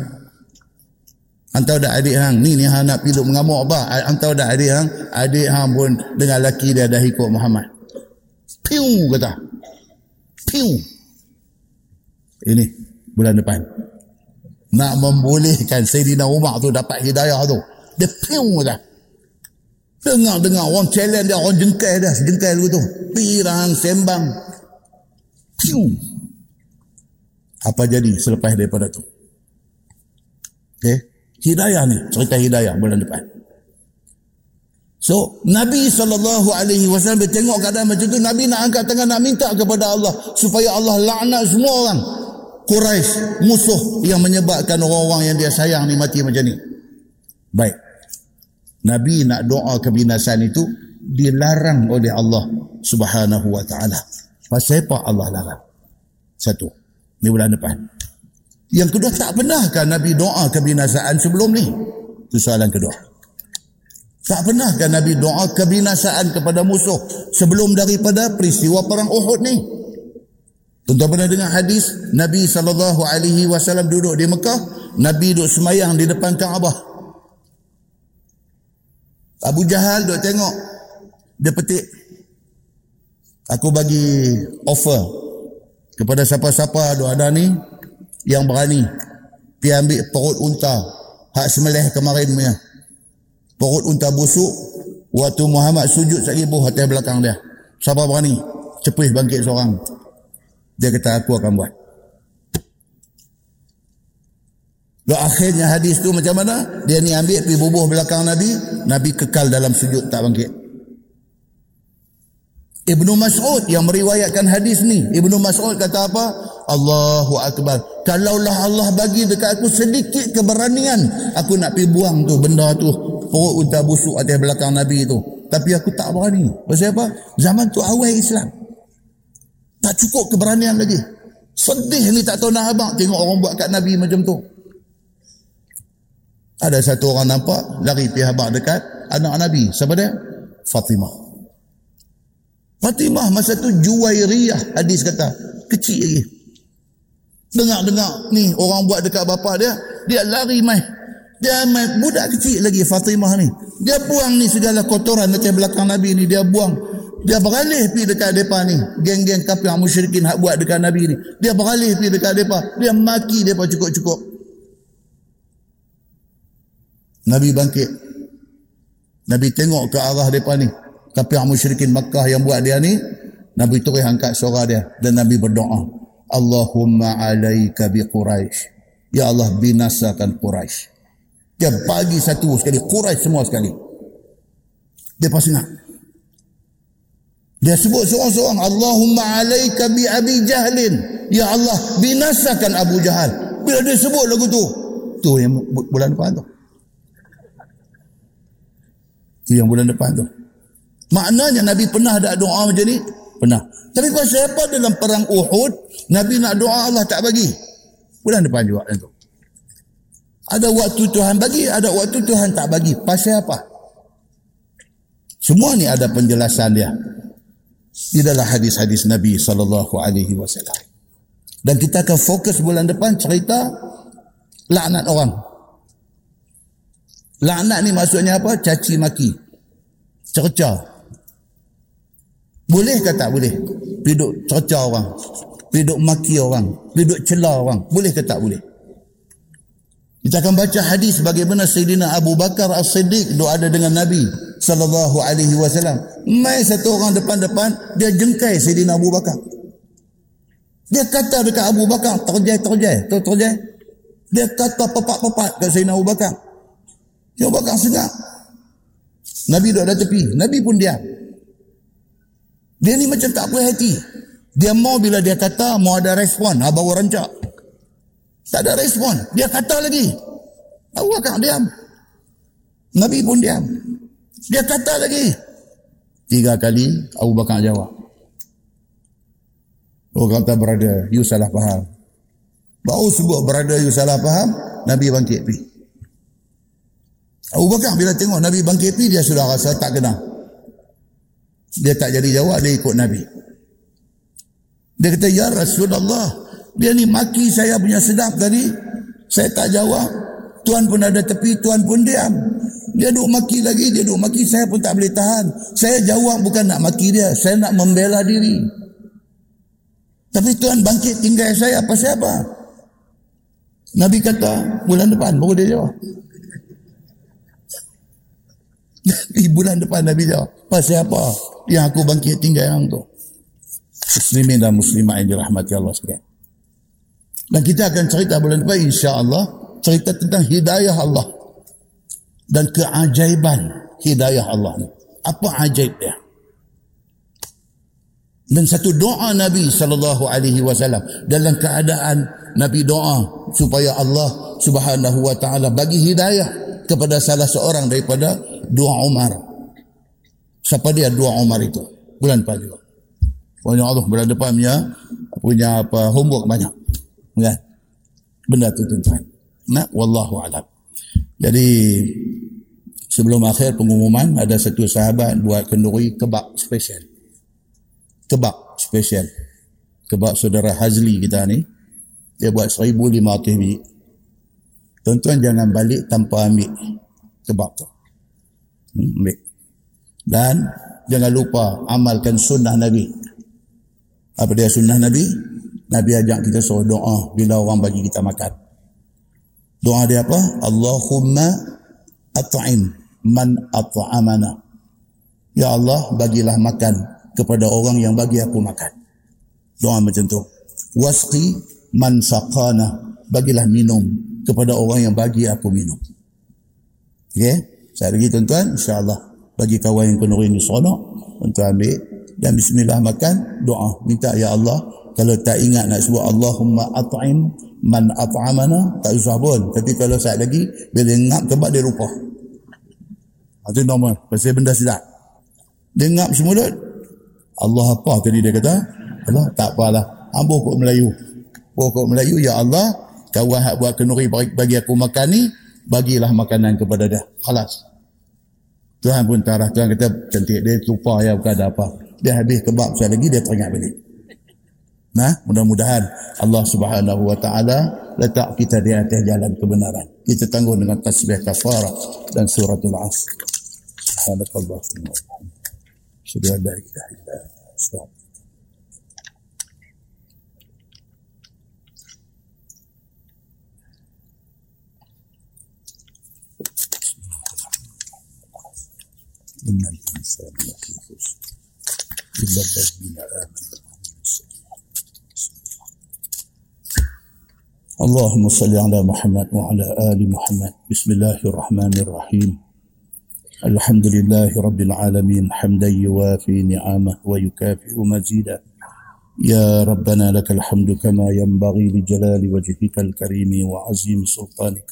A: Antau dah adik hang. Ni ni hang nak pilih mengamuk apa? Antau dah adik hang. Adik hang pun dengan laki dia dah ikut Muhammad. Piu kata. Piu. Ini bulan depan. Nak membolehkan Sayyidina Umar tu dapat hidayah tu. Dia piu kata. Dengar-dengar orang challenge dia, orang jengkai dia, jengkai dulu tu. Pirang, sembang. Piu. Apa jadi selepas daripada tu? Okay. Hidayah ni, cerita hidayah bulan depan. So, Nabi SAW dia tengok keadaan macam tu, Nabi nak angkat tangan nak minta kepada Allah supaya Allah laknat semua orang. Quraisy musuh yang menyebabkan orang-orang yang dia sayang ni mati macam ni. Baik. Nabi nak doa kebinasan itu dilarang oleh Allah Subhanahu wa taala. Pasal apa Allah larang? Satu. Ini bulan depan. Yang kedua tak pernahkah Nabi doa kebinasaan sebelum ni? Itu soalan kedua. Tak pernahkah Nabi doa kebinasaan kepada musuh sebelum daripada peristiwa perang Uhud ni? Tuan-tuan pernah dengar hadis Nabi SAW duduk di Mekah, Nabi duduk semayang di depan Kaabah. Abu Jahal duduk tengok, dia petik. Aku bagi offer kepada siapa-siapa duduk ada ni yang berani. Dia ambil perut unta. Hak semelih kemarin punya. Perut unta busuk. Waktu Muhammad sujud sekali buh atas belakang dia. Siapa berani? Cepih bangkit seorang. Dia kata aku akan buat. Lalu akhirnya hadis tu macam mana? Dia ni ambil pergi bubuh belakang Nabi. Nabi kekal dalam sujud tak bangkit. Ibnu Mas'ud yang meriwayatkan hadis ni. Ibnu Mas'ud kata apa? Allahu Akbar. Kalaulah Allah bagi dekat aku sedikit keberanian. Aku nak pergi buang tu benda tu perut unta busuk atas belakang Nabi tu. Tapi aku tak berani. Pasal apa? Zaman tu awal Islam. Tak cukup keberanian lagi. Sedih ni tak tahu nak abang tengok orang buat kat Nabi macam tu. Ada satu orang nampak lari pergi habak dekat anak Nabi. Siapa dia? Fatimah. Fatimah masa tu Juwairiyah hadis kata. Kecil lagi. Dengar-dengar ni orang buat dekat bapa dia. Dia lari mai dia amat budak kecil lagi Fatimah ni. Dia buang ni segala kotoran macam belakang Nabi ni. Dia buang. Dia beralih pergi dekat mereka ni. Geng-geng kafir musyrikin hak buat dekat Nabi ni. Dia beralih pergi dekat mereka. Dia maki mereka cukup-cukup. Nabi bangkit. Nabi tengok ke arah mereka ni. Kafir yang musyrikin Makkah yang buat dia ni. Nabi terus angkat suara dia. Dan Nabi berdoa. Allahumma alaika bi Quraisy. Ya Allah binasakan Quraisy. Dia bagi satu sekali. Quraisy semua sekali. Dia pasti nak. Dia sebut seorang-seorang. Allahumma alaika bi Abi Jahlin. Ya Allah, binasakan Abu Jahal. Bila dia sebut lagu tu. Tu yang bulan depan tu. Tu yang bulan depan tu. Maknanya Nabi pernah ada doa macam ni? Pernah. Tapi pasal apa dalam perang Uhud, Nabi nak doa Allah tak bagi? Bulan depan juga. Itu. Ada waktu Tuhan bagi, ada waktu Tuhan tak bagi. Pasal apa? Semua ni ada penjelasan dia. Di dalam hadis-hadis Nabi sallallahu alaihi wasallam. Dan kita akan fokus bulan depan cerita laknat orang. Laknat ni maksudnya apa? Caci maki. Cerca. Boleh ke tak boleh? Piduk cerca orang. Piduk maki orang. Piduk celah orang. Boleh ke tak boleh? Kita akan baca hadis bagaimana Sayyidina Abu Bakar As-Siddiq doa ada dengan Nabi sallallahu alaihi wasallam. Mai satu orang depan-depan dia jengkai Sayyidina Abu Bakar. Dia kata dekat Abu Bakar, terjai terjai, tu terjai. Dia kata pepak-pepak kat Sayyidina Abu Bakar. Dia Abu Bakar segar. Nabi duduk ada tepi. Nabi pun diam. Dia ni macam tak puas hati. Dia mau bila dia kata, mau ada respon. Ha, bawa rancak. Tak ada respon. Dia kata lagi. Abu Bakar diam. Nabi pun diam. Dia kata lagi. Tiga kali Abu Bakar jawab. Oh kata berada, you salah faham. Baru sebut berada, you salah faham, Nabi bangkit pi. Abu Bakar bila tengok Nabi bangkit pi, dia sudah rasa tak kena. Dia tak jadi jawab, dia ikut Nabi. Dia kata, Ya Rasulullah, dia ni maki saya punya sedap tadi. Saya tak jawab. Tuan pun ada tepi, tuan pun diam. Dia duk maki lagi, dia duk maki. Saya pun tak boleh tahan. Saya jawab bukan nak maki dia. Saya nak membela diri. Tapi tuan bangkit tinggal saya. Apa siapa? Nabi kata, bulan depan baru dia jawab. Di bulan depan Nabi jawab. Pasal apa yang aku bangkit tinggal yang tu? Muslimin dan muslimah yang dirahmati Allah sekalian. Dan kita akan cerita bulan depan insya Allah cerita tentang hidayah Allah dan keajaiban hidayah Allah ni. Apa ajaib dia? Dan satu doa Nabi sallallahu alaihi wasallam dalam keadaan Nabi doa supaya Allah Subhanahu wa taala bagi hidayah kepada salah seorang daripada dua Umar. Siapa dia dua Umar itu? Bulan pagi. Punya Allah berada punya punya apa homework banyak. Kan? Benda tu tuan. Nah, wallahu alam. Jadi sebelum akhir pengumuman ada satu sahabat buat kenduri kebab spesial kebab spesial kebab saudara Hazli kita ni dia buat 1500 biji tuan-tuan jangan balik tanpa ambil kebab tu hmm, ambil dan jangan lupa amalkan sunnah Nabi apa dia sunnah Nabi Nabi ajak kita suruh doa bila orang bagi kita makan doa dia apa Allahumma at'im man at'amana Ya Allah bagilah makan kepada orang yang bagi aku makan. Doa macam tu. Wasqi man saqana. Bagilah minum kepada orang yang bagi aku minum. Okey? Saya lagi tuan-tuan, insya-Allah bagi kawan yang kenduri ni seronok, tuan ambil dan bismillah makan, doa. Minta ya Allah, kalau tak ingat nak sebut Allahumma at'im man at'amana, tak usah pun. Tapi kalau saya lagi, bila dia ngap kebab dia lupa. Itu normal. Pasal benda sedap. Dia ngap semua Allah apa tadi dia kata? Allah tak apalah. Ambo kok Melayu. Pokok Melayu ya Allah, kau hak buat kenuri bagi aku makan ni, bagilah makanan kepada dia. Khalas. Tuhan pun tarah. Tuhan kata cantik dia lupa ya bukan ada apa. Dia habis kebab sekali lagi dia teringat balik. Nah, mudah-mudahan Allah Subhanahu wa taala letak kita di atas jalan kebenaran. Kita tangguh dengan tasbih kafarah dan suratul asr. Subhanallah. Sudah baik dah. إن الإنسان لفي خسر إلا الذين آمنوا اللهم صل على محمد وعلى آل محمد. بسم الله الرحمن الرحيم. الحمد لله رب العالمين. حمدا يوافي نعمه ويكافئ مزيدا يا ربنا لك الحمد كما ينبغي لجلال وجهك الكريم وعظيم سلطانك.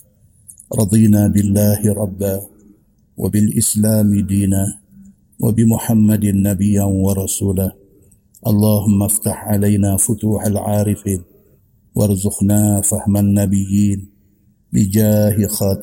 A: رضينا بالله ربا. وبالإسلام دينا وبمحمد نبيا ورسولا. اللهم افتح علينا فتوح العارفين وارزقنا فهم النبيين بجاه خاتم